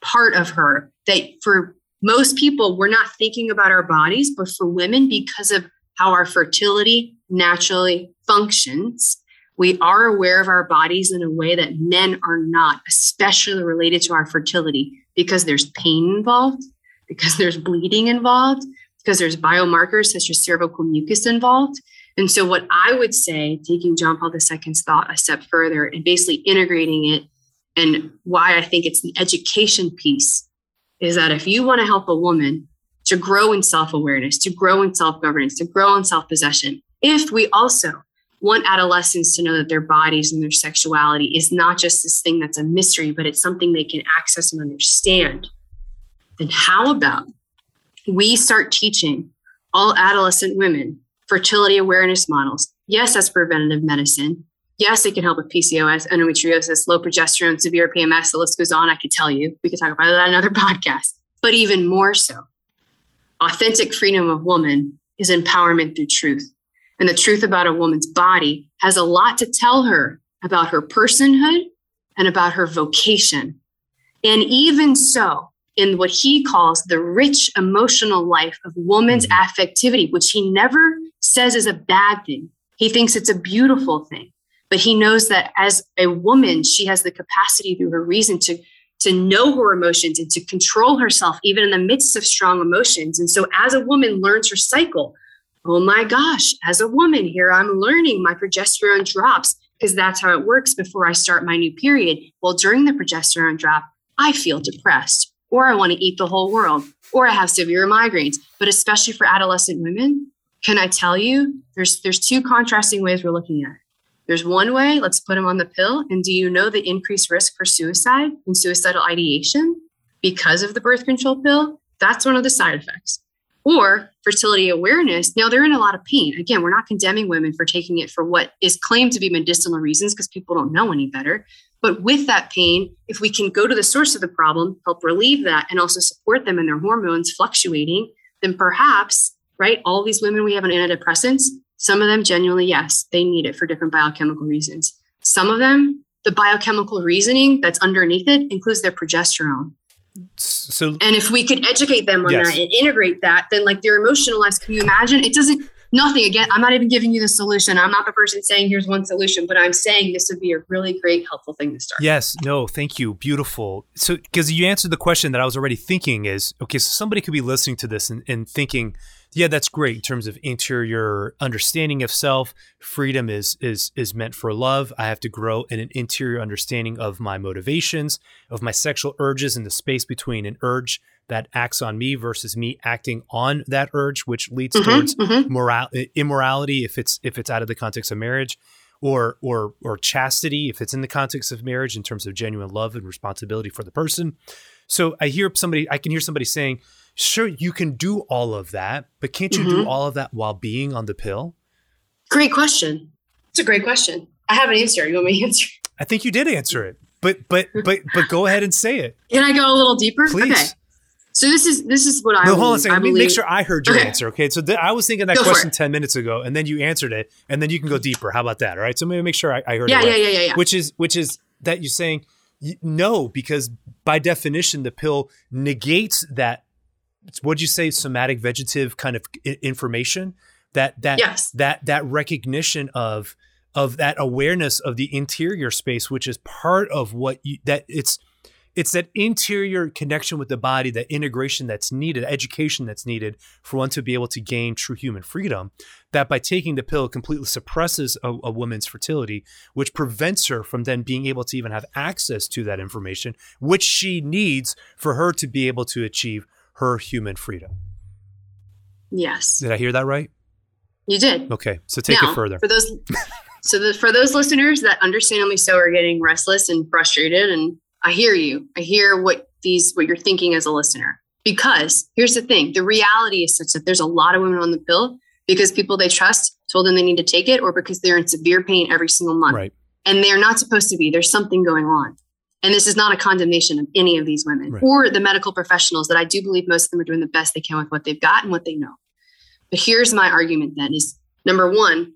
part of her that for most people we're not thinking about our bodies but for women because of how our fertility naturally functions we are aware of our bodies in a way that men are not especially related to our fertility because there's pain involved because there's bleeding involved because there's biomarkers such as cervical mucus involved and so, what I would say, taking John Paul II's thought a step further and basically integrating it, and why I think it's the education piece, is that if you want to help a woman to grow in self awareness, to grow in self governance, to grow in self possession, if we also want adolescents to know that their bodies and their sexuality is not just this thing that's a mystery, but it's something they can access and understand, then how about we start teaching all adolescent women fertility awareness models. Yes, that's preventative medicine. Yes, it can help with PCOS, endometriosis, low progesterone, severe PMS. The list goes on. I could tell you. We could talk about that in another [laughs] podcast. But even more so, authentic freedom of woman is empowerment through truth. And the truth about a woman's body has a lot to tell her about her personhood and about her vocation. And even so, in what he calls the rich emotional life of woman's mm-hmm. affectivity, which he never says is a bad thing. He thinks it's a beautiful thing. But he knows that as a woman, she has the capacity through her reason to, to know her emotions and to control herself, even in the midst of strong emotions. And so, as a woman learns her cycle, oh my gosh, as a woman, here I'm learning my progesterone drops because that's how it works before I start my new period. Well, during the progesterone drop, I feel depressed, or I want to eat the whole world, or I have severe migraines. But especially for adolescent women, can I tell you there's there's two contrasting ways we're looking at it. There's one way, let's put them on the pill. And do you know the increased risk for suicide and suicidal ideation because of the birth control pill? That's one of the side effects. Or fertility awareness. Now they're in a lot of pain. Again, we're not condemning women for taking it for what is claimed to be medicinal reasons because people don't know any better. But with that pain, if we can go to the source of the problem, help relieve that, and also support them in their hormones fluctuating, then perhaps right? All these women we have on antidepressants, some of them genuinely, yes, they need it for different biochemical reasons. Some of them, the biochemical reasoning that's underneath it includes their progesterone. So, and if we could educate them on yes. that and integrate that, then like their emotional lives, can you imagine? It doesn't, nothing again. I'm not even giving you the solution. I'm not the person saying here's one solution, but I'm saying this would be a really great, helpful thing to start. Yes, no, thank you. Beautiful. So, because you answered the question that I was already thinking is okay, so somebody could be listening to this and, and thinking, yeah, that's great in terms of interior understanding of self. Freedom is is is meant for love. I have to grow in an interior understanding of my motivations, of my sexual urges, and the space between an urge that acts on me versus me acting on that urge, which leads mm-hmm, towards mm-hmm. moral immorality if it's if it's out of the context of marriage, or or or chastity if it's in the context of marriage in terms of genuine love and responsibility for the person. So I hear somebody, I can hear somebody saying, sure, you can do all of that, but can't you mm-hmm. do all of that while being on the pill? Great question. It's a great question. I have an answer. You want me to answer? I think you did answer it, but but but but go ahead and say it. Can I go a little deeper? Please. Okay. So this is this is what I. No, hold on a second. Let me make sure I heard your okay. answer. Okay, so th- I was thinking that go question ten minutes ago, and then you answered it, and then you can go deeper. How about that? All right. So maybe make sure I, I heard. Yeah, it right. yeah, yeah, yeah, yeah. Which is which is that you're saying no, because by definition, the pill negates that what'd you say somatic vegetative kind of information that that yes. that that recognition of of that awareness of the interior space which is part of what you that it's it's that interior connection with the body that integration that's needed education that's needed for one to be able to gain true human freedom that by taking the pill completely suppresses a, a woman's fertility which prevents her from then being able to even have access to that information which she needs for her to be able to achieve her human freedom. Yes. Did I hear that right? You did. Okay, so take now, it further. For those So the, for those listeners that understandably so are getting restless and frustrated, and I hear you. I hear what these what you're thinking as a listener. Because here's the thing: the reality is such that there's a lot of women on the pill because people they trust told them they need to take it, or because they're in severe pain every single month, right. and they're not supposed to be. There's something going on. And this is not a condemnation of any of these women Right. or the medical professionals that I do believe most of them are doing the best they can with what they've got and what they know. But here's my argument then is number one,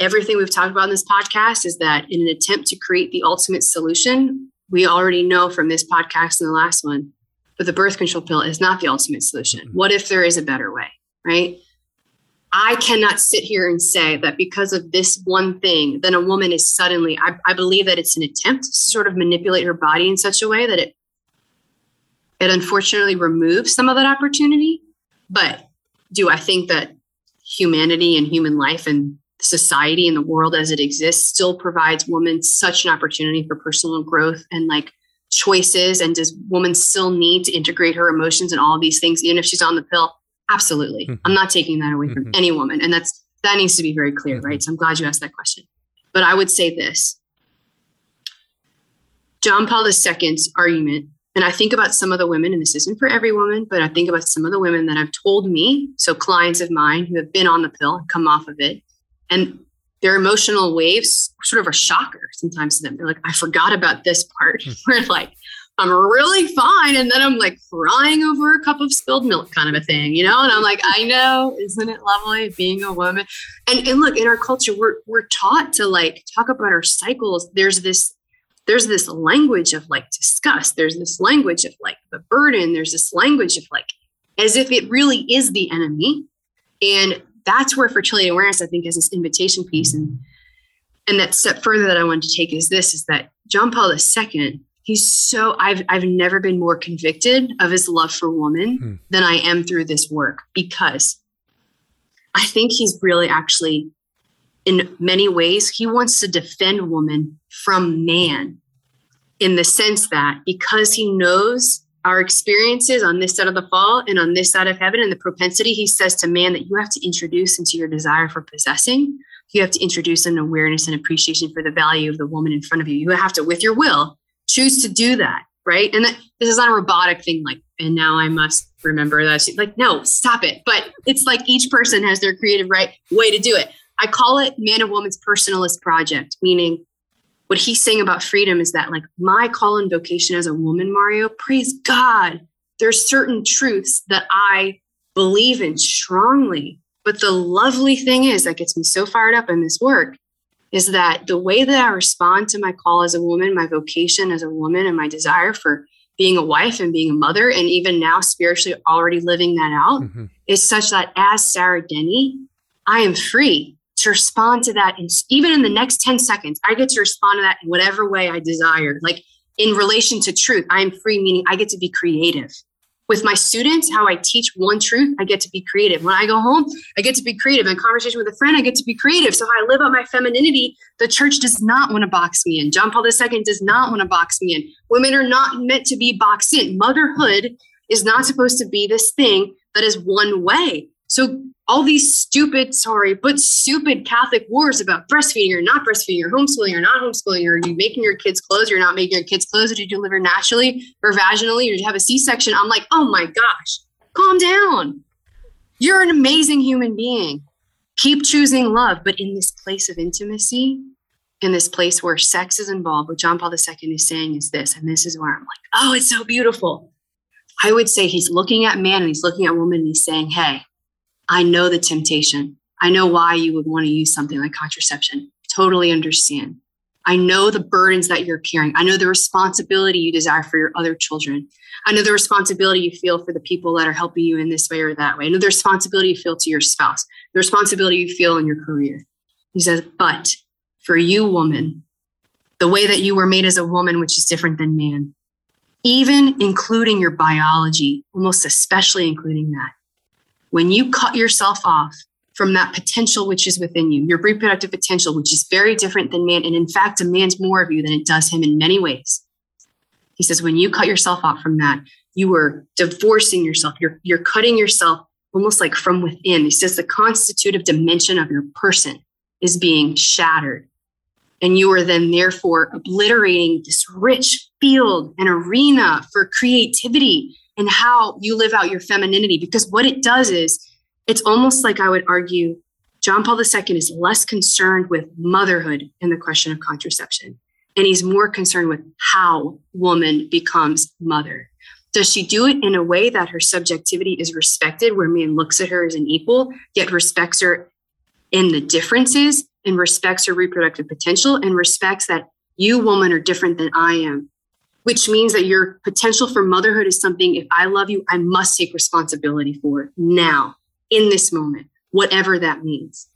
everything we've talked about in this podcast is that in an attempt to create the ultimate solution, we already know from this podcast and the last one, but the birth control pill is not the ultimate solution. Mhm. What if there is a better way, right? I cannot sit here and say that because of this one thing, then a woman is suddenly, I, I believe that it's an attempt to sort of manipulate her body in such a way that it it unfortunately removes some of that opportunity. But do I think that humanity and human life and society and the world as it exists still provides women such an opportunity for personal growth and like choices. And does women still need to integrate her emotions and all these things even if she's on the pill? Absolutely. Mhm. i'm not taking that away from Mhm. any woman. And that's that needs to be very clear Mhm. right? So i'm glad you asked that question. But i would say this. John paul ii's argument and i think about some of the women and this isn't for every woman but i think about some of the women that have told me so clients of mine who have been on the pill and come off of it and their emotional waves sort of a shocker sometimes to them. They're like, I forgot about this part Hmm. [laughs] where like I'm really fine. And then I'm like crying over a cup of spilled milk kind of a thing, you know? And I'm like, I know, isn't it lovely being a woman? And and look, in our culture, we're we're taught to like talk about our cycles. There's this there's this language of like disgust. There's this language of like the burden. There's this language of like as if it really is the enemy. And that's where fertility awareness, I think, is this invitation piece. And and that step further that I wanted to take is this: is that John Paul II, he's so I've I've never been more convicted of his love for woman Hmm. than I am through this work because I think he's really actually, in many ways, he wants to defend woman from man, in the sense that because he knows our experiences on this side of the fall and on this side of heaven and the propensity he says to man that you have to introduce into your desire for possessing. You have to introduce an awareness and appreciation for the value of the woman in front of you. You have to with your will choose to do that right? And that this is not a robotic thing like and now i must remember that like no stop it. But it's like each person has their creative right way to do it. I call it man and woman's personalist project meaning what he's saying about freedom is that like my call and vocation as a woman mario praise god there's certain truths that i believe in strongly but the lovely thing is that gets me so fired up in this work is that the way that i respond to my call as a woman my vocation as a woman and my desire for being a wife and being a mother and even now spiritually already living that out Mhm. is such that as sarah denny i am free to respond to that and even in the next 10 seconds i get to respond to that in whatever way i desire. Like in relation to truth i am free meaning i get to be creative. With my students how i teach one truth i get to be creative. When i go home i get to be creative. In conversation with a friend i get to be creative. So how i live out my femininity the church does not want to box me in. John paul ii does not want to box me in. Women are not meant to be boxed in. Motherhood is not supposed to be this thing that is one way so all these stupid, sorry, but stupid Catholic wars about breastfeeding or not breastfeeding or homeschooling or not homeschooling, or are you making your kids clothes or not making your kids clothes? Or did you deliver naturally or vaginally or did you have a C-section? I'm like, oh my gosh, calm down. You're an amazing human being. Keep choosing love, but in this place of intimacy, in this place where sex is involved, what John Paul II is saying is this, and this is where I'm like, oh, it's so beautiful. I would say he's looking at man and he's looking at woman and he's saying, hey, I know the temptation. I know why you would want to use something like contraception. Totally understand. I know the burdens that you're carrying. I know the responsibility you desire for your other children. I know the responsibility you feel for the people that are helping you in this way or that way. I know the responsibility you feel to your spouse, the responsibility you feel in your career. He says, but for you, woman, the way that you were made as a woman, which is different than man, even including your biology, almost especially including that, when you cut yourself off from that potential which is within you, your reproductive potential, which is very different than man, and in fact demands more of you than it does him in many ways. He says, when you cut yourself off from that, you are divorcing yourself. You're, you're cutting yourself almost like from within. He says the constitutive dimension of your person is being shattered. And you are then therefore obliterating this rich field and arena for creativity and how you live out your femininity. Because what it does is, it's almost like I would argue John Paul II is less concerned with motherhood and the question of contraception, and he's more concerned with how woman becomes mother. Does she do it in a way that her subjectivity is respected, where man looks at her as an equal, yet respects her in the differences and respects her reproductive potential and respects that you, woman, are different than I am, which means that your potential for motherhood is something, if I love you, I must take responsibility for now, in this moment, whatever that means.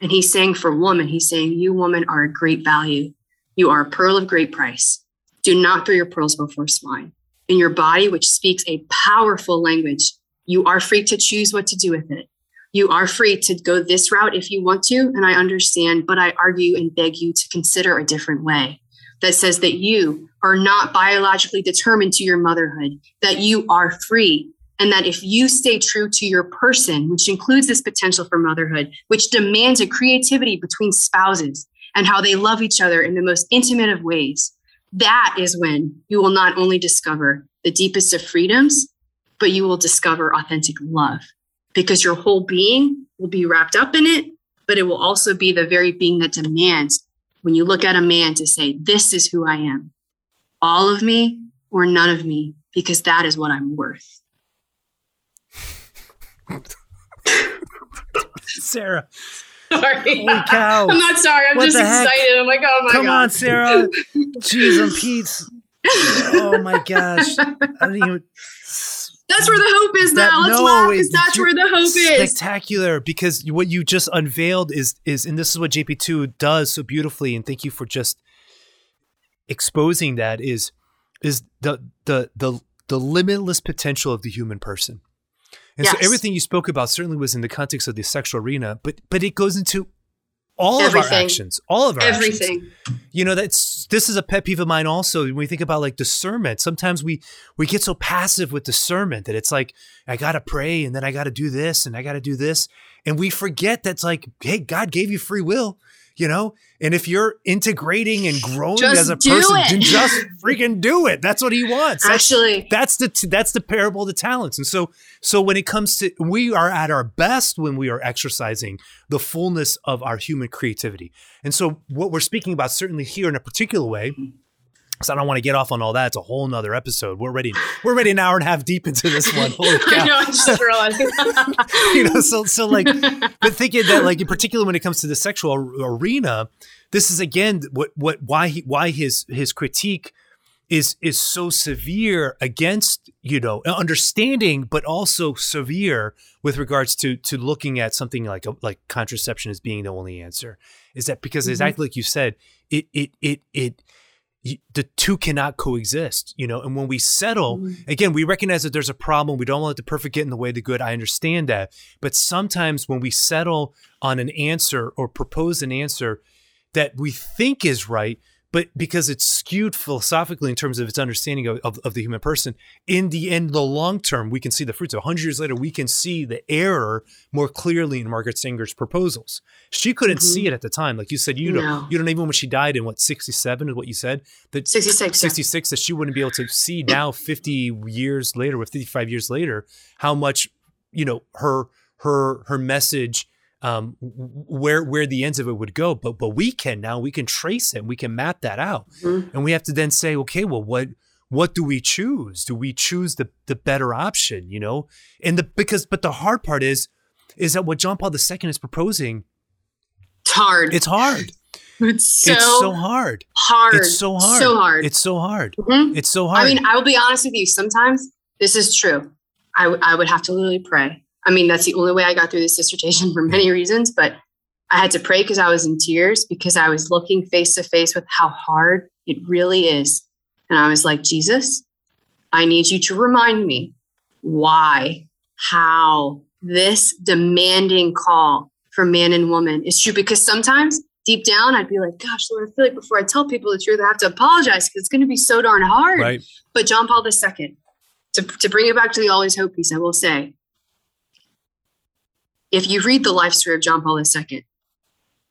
And he's saying for woman, he's saying, You, woman, are a great value. You are a pearl of great price. Do not throw your pearls before swine in your body, which speaks a powerful language. You are free to choose what to do with it. You are free to go this route if you want to, and I understand, but I argue and beg you to consider a different way that says that you are not biologically determined to your motherhood, that you are free, and that if you stay true to your person, which includes this potential for motherhood, which demands a creativity between spouses and how they love each other in the most intimate of ways, that is when you will not only discover the deepest of freedoms, but you will discover authentic love because your whole being will be wrapped up in it, but it will also be the very being that demands when you look at a man to say, This is who I am, all of me or none of me, because that is what I'm worth. [laughs] Sarah, sorry. Holy cow. I'm not sorry. I'm What just the heck? excited. I'm like, oh my god. come God. on, Sarah. Jeez, and Pete's. [laughs] Oh my gosh. I don't even. That's where the hope is That- now. Let's no, laugh because that's where the hope is. spectacular because what you just unveiled is is and this is what JP2 does so beautifully and thank you for just exposing that is is the the the the limitless potential of the human person. And so everything you spoke about certainly was in the context of the sexual arena, but but it goes into all of our actions, all of our actions. Everything. you know that's this is a pet peeve of mine also when we think about like discernment. Sometimes we we get so passive with discernment that it's like i gotta pray and then i gotta do this and i gotta do this and we forget that's like hey god gave you free will you know? And if you're integrating and growing Just as a person then just freaking do it. That's what he wants. That's- Actually, that's the that's the parable of the talents. And so so when it comes to we are at our best when we are exercising the fullness of our human creativity. And so what we're speaking about certainly here in a particular way so I don't want to get off on all that. It's a whole nother episode. We're ready. We're ready an hour and a half deep into this one. Holy [laughs] I know. I just realized. [laughs] you know, so so like, [laughs] but thinking that like in particular when it comes to the sexual arena, this is again what what why he why his his critique is is so severe against you know understanding, but also severe with regards to to looking at something like a, like contraception as being the only answer. Is that because Mhm. exactly like you said, it it it it. The two cannot coexist, you know. And when we settle, Mhm. again, we recognize that there's a problem. We don't let the perfect get in the way of the good. I understand that. But sometimes when we settle on an answer or propose an answer that we think is right, but because it's skewed philosophically in terms of its understanding of, of, of the human person, in the end, the long term, we can see the fruits. A hundred years later, we can see the error more clearly in Margaret Sanger's proposals. She couldn't Mhm. see it at the time. Like you said, you No. don't, you don't even when she died in what, 67 is what you said? That 66. yeah. 66 that she wouldn't be able to see now 50 years later or 55 years later how much you know her her her message um where where the ends of it would go but but we can now we can trace it and we can map that out Mhm. and we have to then say okay well what what do we choose do we choose the the better option you know and the because but the hard part is is that what John Paul II is proposing It's hard. it's hard [laughs] It's so, it's so hard hard. it's so hard So hard. it's so hard Mhm. it's so hard I mean, I will be honest with you. Sometimes this is true. I, w- I would have to literally pray. I mean, that's the only way I got through this dissertation for many reasons, but I had to pray because I was in tears because I was looking face to face with how hard it really is. And I was like, Jesus, I need you to remind me why, how this demanding call for man and woman is true. Because sometimes deep down, I'd be like, gosh, Lord, I feel like before I tell people the truth, I have to apologize because it's going to be so darn hard. right But John Paul II, to, to bring it back to the Always Hope piece, I will say, if you read the life story of John Paul II,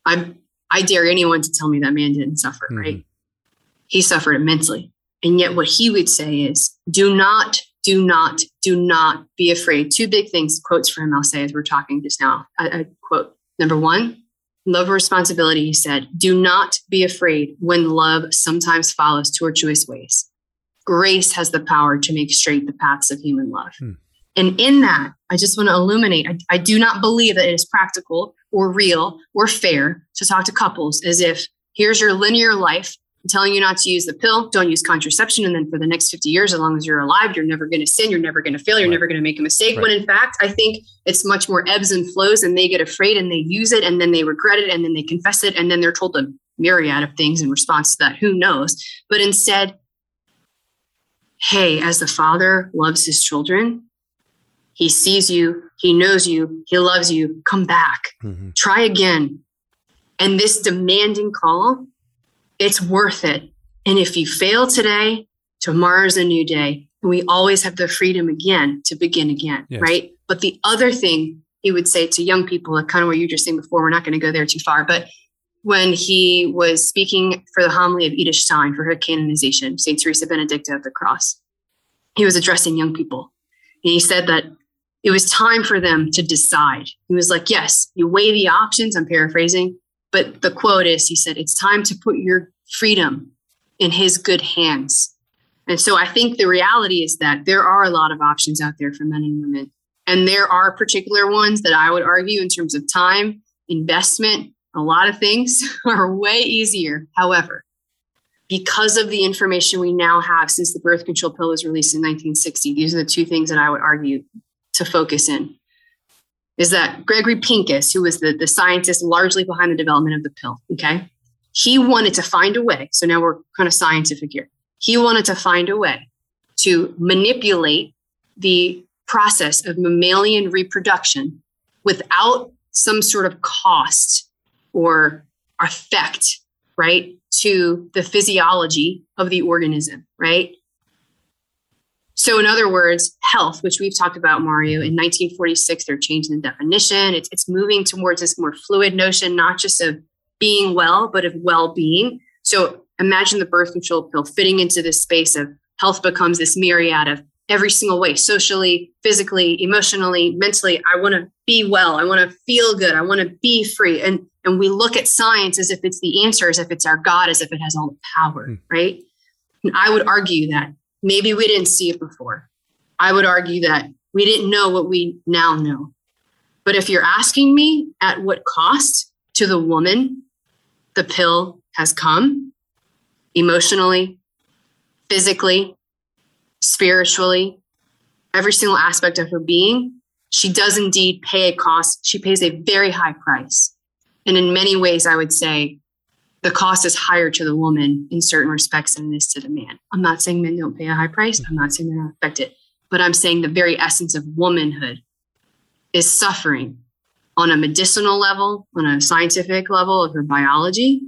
I'm I dare anyone to tell me that man didn't suffer, mm-hmm. right? He suffered immensely. And yet, what he would say is, do not, do not, do not be afraid. Two big things, quotes for him, I'll say as we're talking just now. I, I quote number one, love responsibility. He said, do not be afraid when love sometimes follows tortuous ways. Grace has the power to make straight the paths of human love. Hmm. And in that, I just want to illuminate I, I do not believe that it is practical or real or fair to talk to couples as if here's your linear life I'm telling you not to use the pill, don't use contraception. And then for the next 50 years, as long as you're alive, you're never going to sin, you're never going to fail, you're right. never going to make a mistake. Right. When in fact, I think it's much more ebbs and flows, and they get afraid and they use it, and then they regret it, and then they confess it, and then they're told a myriad of things in response to that. Who knows? But instead, hey, as the father loves his children, he sees you, he knows you, he loves you, come back, mm-hmm. try again. And this demanding call it's worth it. And if you fail today, tomorrow's a new day. And we always have the freedom again to begin again, yes. right? But the other thing he would say to young people, like kind of what you were just saying before, we're not going to go there too far, but when he was speaking for the homily of Edith Stein for her canonization, St. Teresa Benedicta of the Cross, he was addressing young people. And he said that it was time for them to decide. He was like, yes, you weigh the options, I'm paraphrasing, but the quote is he said, It's time to put your freedom in his good hands. And so I think the reality is that there are a lot of options out there for men and women. And there are particular ones that I would argue, in terms of time, investment, a lot of things [laughs] are way easier. However, because of the information we now have since the birth control pill was released in 1960, these are the two things that I would argue to focus in is that Gregory Pincus, who was the, the scientist largely behind the development of the pill, okay, he wanted to find a way. So now we're kind of scientific here. He wanted to find a way to manipulate the process of mammalian reproduction without some sort of cost or effect, right, to the physiology of the organism, right? So, in other words, health, which we've talked about, Mario, in 1946, they're changing the definition. It's, it's moving towards this more fluid notion, not just of being well, but of well being. So, imagine the birth control pill fitting into this space of health becomes this myriad of every single way socially, physically, emotionally, mentally. I want to be well. I want to feel good. I want to be free. And, and we look at science as if it's the answer, as if it's our God, as if it has all the power, mm. right? And I would argue that Maybe we didn't see it before. I would argue that we didn't know what we now know. But if you're asking me at what cost to the woman the pill has come emotionally, physically, spiritually, every single aspect of her being, she does indeed pay a cost. She pays a very high price. And in many ways, I would say the cost is higher to the woman in certain respects than it is to the man. I'm not saying men don't pay a high price. I'm not saying they're not affected, but I'm saying the very essence of womanhood is suffering on a medicinal level, on a scientific level of her biology.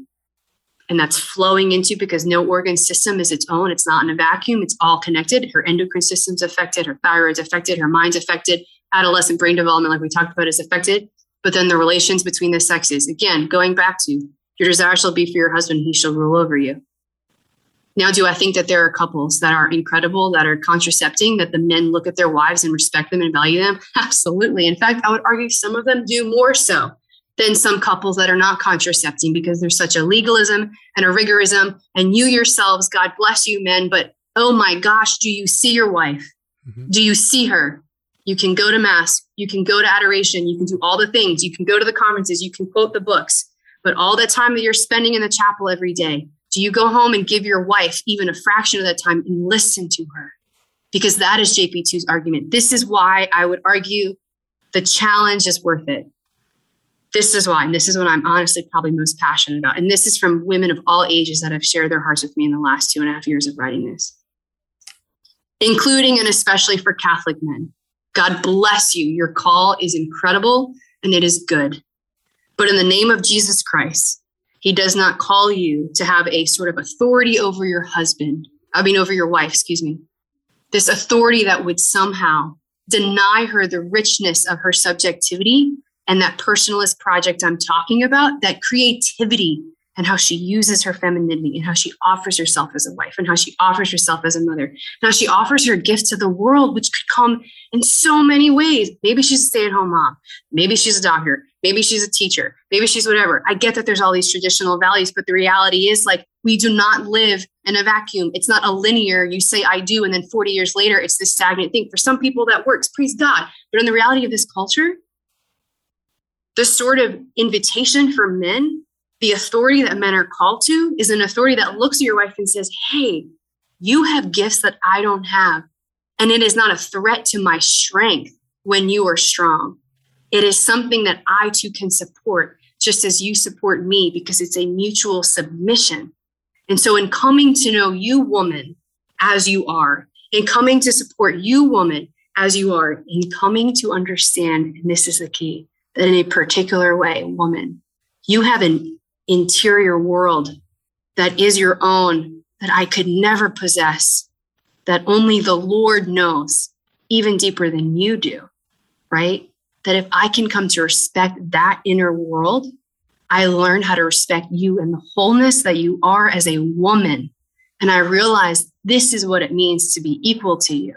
And that's flowing into because no organ system is its own. It's not in a vacuum. It's all connected. Her endocrine system's affected, her thyroid's affected, her mind's affected, adolescent brain development, like we talked about, is affected. But then the relations between the sexes, again, going back to your desire shall be for your husband, he shall rule over you. Now, do I think that there are couples that are incredible, that are contracepting, that the men look at their wives and respect them and value them? [laughs] Absolutely. In fact, I would argue some of them do more so than some couples that are not contracepting because there's such a legalism and a rigorism. And you yourselves, God bless you, men, but oh my gosh, do you see your wife? Mm-hmm. Do you see her? You can go to mass, you can go to adoration, you can do all the things, you can go to the conferences, you can quote the books. But all the time that you're spending in the chapel every day, do you go home and give your wife even a fraction of that time and listen to her? Because that is JP2's argument. This is why I would argue the challenge is worth it. This is why, and this is what I'm honestly probably most passionate about. And this is from women of all ages that have shared their hearts with me in the last two and a half years of writing this, including and especially for Catholic men. God bless you. Your call is incredible and it is good. But in the name of Jesus Christ, he does not call you to have a sort of authority over your husband, I mean, over your wife, excuse me. This authority that would somehow deny her the richness of her subjectivity and that personalist project I'm talking about, that creativity and how she uses her femininity and how she offers herself as a wife and how she offers herself as a mother and how she offers her gift to the world, which could come in so many ways. Maybe she's a stay at home mom. Maybe she's a doctor. Maybe she's a teacher. Maybe she's whatever. I get that there's all these traditional values, but the reality is like we do not live in a vacuum. It's not a linear, you say I do, and then 40 years later, it's this stagnant thing. For some people, that works, praise God. But in the reality of this culture, the sort of invitation for men the authority that men are called to is an authority that looks at your wife and says, Hey, you have gifts that I don't have. And it is not a threat to my strength when you are strong. It is something that I too can support, just as you support me, because it's a mutual submission. And so, in coming to know you, woman, as you are, in coming to support you, woman, as you are, in coming to understand, and this is the key, that in a particular way, woman, you have an interior world that is your own, that I could never possess, that only the Lord knows, even deeper than you do, right? That if I can come to respect that inner world, I learn how to respect you and the wholeness that you are as a woman. And I realize this is what it means to be equal to you,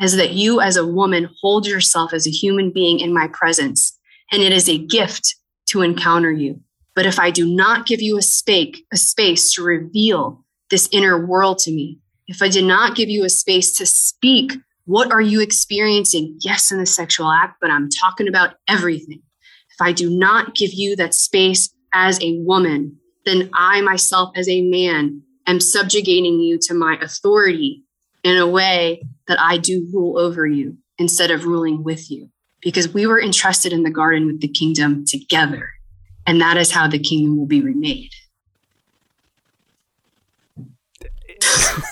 is that you as a woman hold yourself as a human being in my presence. And it is a gift to encounter you. But if I do not give you a space, a space to reveal this inner world to me, if I did not give you a space to speak, what are you experiencing? Yes, in the sexual act, but I'm talking about everything. If I do not give you that space as a woman, then I myself as a man am subjugating you to my authority in a way that I do rule over you instead of ruling with you. Because we were entrusted in the garden with the kingdom together. And that is how the kingdom will be remade.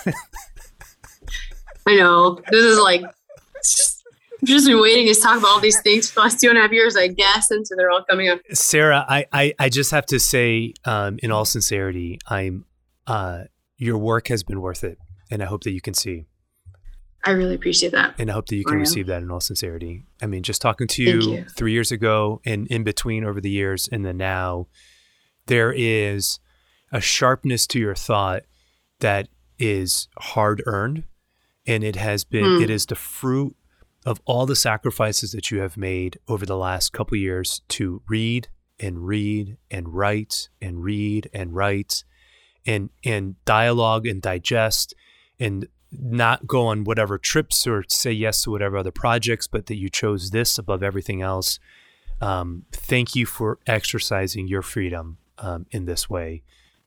[laughs] I know. This is like I've just been waiting to talk about all these things for the last two and a half years, I guess, and so they're all coming up. Sarah, I I, I just have to say, um, in all sincerity, I'm uh, your work has been worth it, and I hope that you can see. I really appreciate that. And I hope that you can Mario. receive that in all sincerity. I mean, just talking to you, you, three years ago and in between over the years and then now, there is a sharpness to your thought that is hard earned. And it has been, mm. it is the fruit of all the sacrifices that you have made over the last couple years to read and read and write and read and write and and dialogue and digest and not go on whatever trips or say yes to whatever other projects, but that you chose this above everything else. Um, thank you for exercising your freedom um, in this way,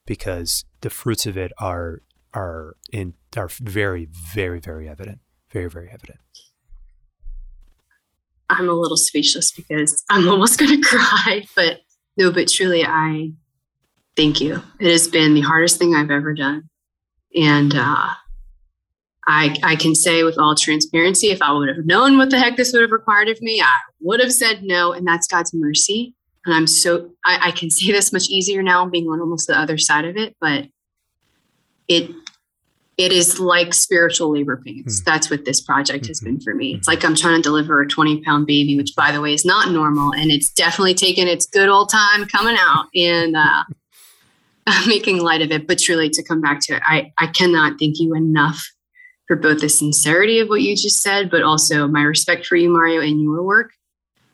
because the fruits of it are are in are very very very evident, very very evident. I'm a little speechless because I'm [laughs] almost going to cry, but no, but truly, I thank you. It has been the hardest thing I've ever done, and. uh I, I can say with all transparency, if I would have known what the heck this would have required of me, I would have said no. And that's God's mercy. And I'm so, I, I can say this much easier now being on almost the other side of it, but it, it is like spiritual labor pains. Mm-hmm. That's what this project has been for me. It's like I'm trying to deliver a 20 pound baby, which by the way is not normal. And it's definitely taken its good old time coming out. And, uh, [laughs] making light of it, but truly to come back to it, I, I cannot thank you enough for both the sincerity of what you just said, but also my respect for you, Mario, and your work.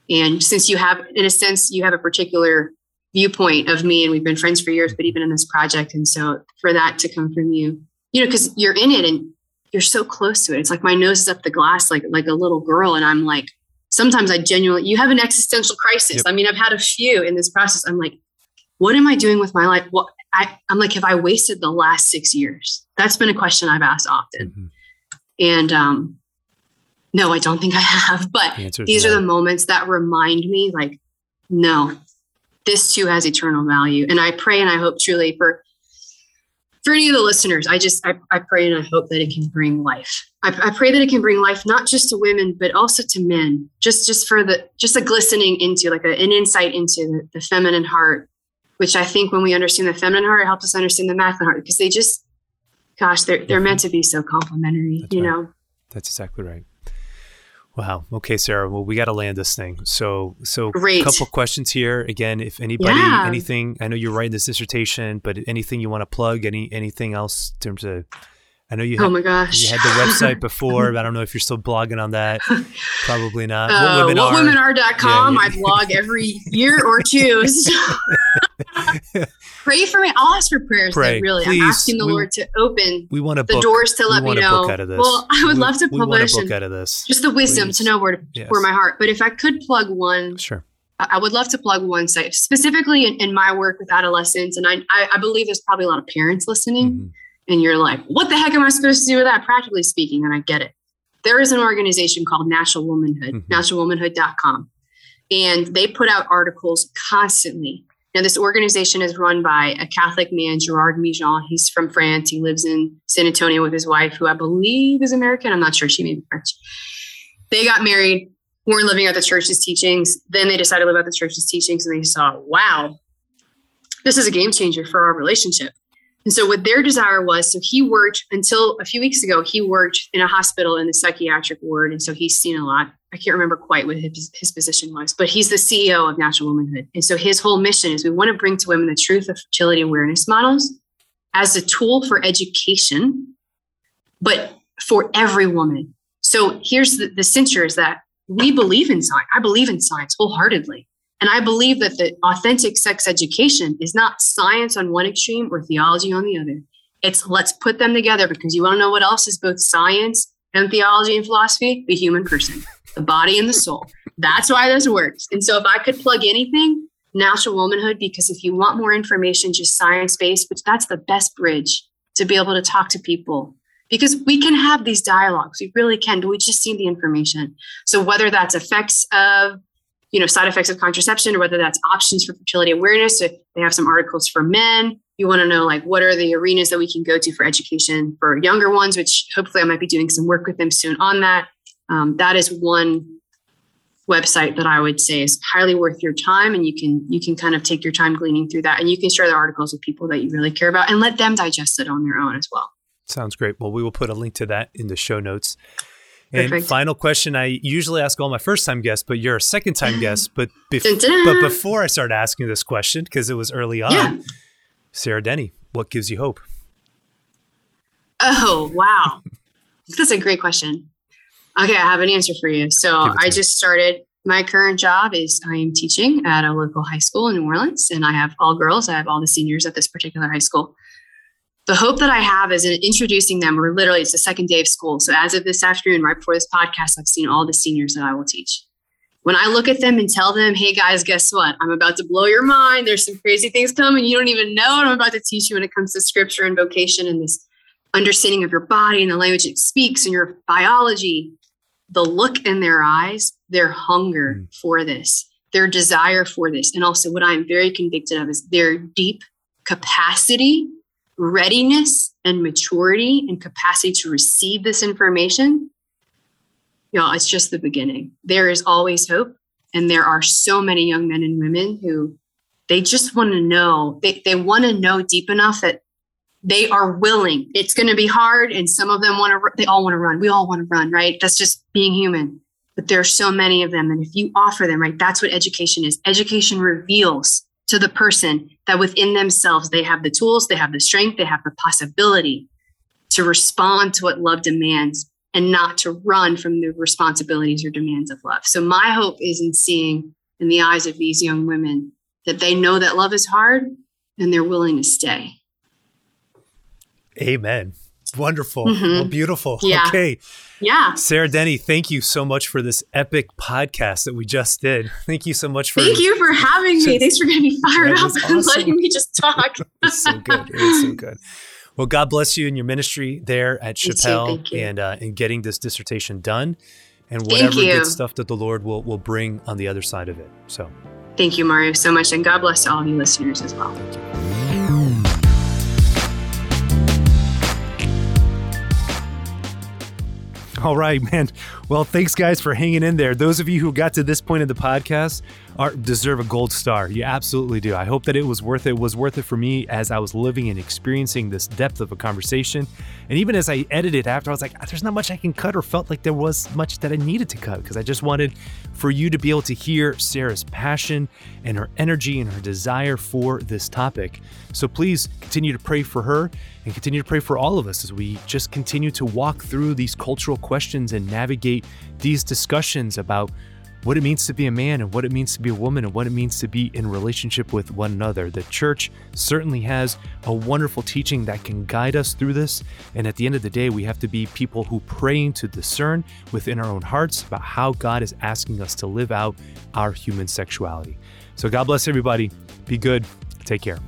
And since you have, in a sense, you have a particular viewpoint of me, and we've been friends for years, but even in this project. And so for that to come from you, you know, because you're in it and you're so close to it. It's like my nose is up the glass, like like a little girl, and I'm like, sometimes I genuinely, you have an existential crisis. Yep. I mean, I've had a few in this process. I'm like, what am I doing with my life? What I, I'm like, have I wasted the last six years? That's been a question I've asked often. Mm-hmm. And um, no, I don't think I have. [laughs] But the these no. are the moments that remind me, like, no, this too has eternal value. And I pray and I hope truly for for any of the listeners, I just I, I pray and I hope that it can bring life. I, I, pray that it can bring life not just to women but also to men. Just just for the just a glistening into like a, an insight into the, the feminine heart, which I think when we understand the feminine heart, it helps us understand the masculine heart because they just gosh, they're they're meant to be so complementary, That's you right. know. That's exactly right. Wow. Okay, Sarah. Well, we got to land this thing. So, so a couple questions here. Again, if anybody, yeah. anything, I know you're writing this dissertation, but anything you want to plug, any anything else in terms of I know you. Had, oh my gosh! You had the website [laughs] before. But I don't know if you're still blogging on that. [laughs] Probably not. Uh, what women are. Whatwomenare.com. Yeah, yeah. I [laughs] blog every year or two. So. Pray for me. I'll ask for prayers. Pray. really, Please. I'm asking the we, Lord to open we want the book. doors to let me know. Well, I would we, love to publish. We book out of this. Just the wisdom Please. to know where to yes. pour my heart. But if I could plug one, sure. I would love to plug one site specifically in, in my work with adolescents, and I, I, I, believe there's probably a lot of parents listening. Mm-hmm and you're like, what the heck am I supposed to do with that? Practically speaking, and I get it. There is an organization called Natural Womanhood, mm-hmm. naturalwomanhood.com, and they put out articles constantly. Now, this organization is run by a Catholic man, Gerard Migeon. He's from France. He lives in San Antonio with his wife, who I believe is American. I'm not sure. She may be French. They got married, weren't living out the church's teachings. Then they decided to live at the church's teachings, and they saw, wow, this is a game changer for our relationship. And so what their desire was, so he worked until a few weeks ago, he worked in a hospital in the psychiatric ward. And so he's seen a lot. I can't remember quite what his, his position was, but he's the CEO of Natural Womanhood. And so his whole mission is we want to bring to women the truth of fertility awareness models as a tool for education, but for every woman. So here's the, the censure is that we believe in science. I believe in science wholeheartedly. And I believe that the authentic sex education is not science on one extreme or theology on the other. It's let's put them together because you want to know what else is both science and theology and philosophy? The human person, the body and the soul. That's why this works. And so if I could plug anything, natural womanhood, because if you want more information, just science based, which that's the best bridge to be able to talk to people because we can have these dialogues. We really can, but we just need the information. So whether that's effects of you know, side effects of contraception or whether that's options for fertility awareness. They have some articles for men. You want to know like what are the arenas that we can go to for education for younger ones, which hopefully I might be doing some work with them soon on that. Um, that is one website that I would say is highly worth your time, and you can you can kind of take your time gleaning through that, and you can share the articles with people that you really care about, and let them digest it on their own as well. Sounds great. Well, we will put a link to that in the show notes. And Perfect. final question I usually ask all my first time guests, but you're a second time [laughs] guest. But, bef- but before I start asking this question, because it was early on, yeah. Sarah Denny, what gives you hope? Oh, wow. [laughs] That's a great question. Okay, I have an answer for you. So I just started my current job is I am teaching at a local high school in New Orleans, and I have all girls. I have all the seniors at this particular high school the hope that I have is in introducing them. We're literally, it's the second day of school. So as of this afternoon, right before this podcast, I've seen all the seniors that I will teach. When I look at them and tell them, hey guys, guess what? I'm about to blow your mind. There's some crazy things coming. You don't even know what I'm about to teach you when it comes to scripture and vocation and this understanding of your body and the language it speaks and your biology. The look in their eyes, their hunger mm. for this, their desire for this. And also, what I'm very convicted of is their deep capacity readiness and maturity and capacity to receive this information, y'all, it's just the beginning. There is always hope. And there are so many young men and women who they just want to know, they, they want to know deep enough that they are willing. It's going to be hard. And some of them want to, they all want to run. We all want to run, right? That's just being human. But there are so many of them. And if you offer them, right, that's what education is. Education reveals to the person that within themselves they have the tools, they have the strength, they have the possibility to respond to what love demands and not to run from the responsibilities or demands of love. So my hope is in seeing in the eyes of these young women that they know that love is hard and they're willing to stay. Amen. Wonderful. Mm-hmm. Well, beautiful. Yeah. Okay. Yeah. Sarah Denny, thank you so much for this epic podcast that we just did. [laughs] Thank you so much for Thank you for having me. Thanks for getting me fired up and letting me just talk. [laughs] it's so good. It's so good. Well, God bless you and your ministry there at Chapelle and uh, and getting this dissertation done and whatever good stuff that the Lord will will bring on the other side of it. So Thank you, Mario, so much. And God bless all of you listeners as well. All right, man. Well, thanks, guys, for hanging in there. Those of you who got to this point of the podcast are, deserve a gold star. You absolutely do. I hope that it was worth it. it. was worth it for me as I was living and experiencing this depth of a conversation. And even as I edited after, I was like, there's not much I can cut, or felt like there was much that I needed to cut because I just wanted for you to be able to hear Sarah's passion and her energy and her desire for this topic. So please continue to pray for her and continue to pray for all of us as we just continue to walk through these cultural questions and navigate these discussions about what it means to be a man and what it means to be a woman and what it means to be in relationship with one another. The church certainly has a wonderful teaching that can guide us through this. And at the end of the day, we have to be people who praying to discern within our own hearts about how God is asking us to live out our human sexuality. So God bless everybody. Be good. Take care.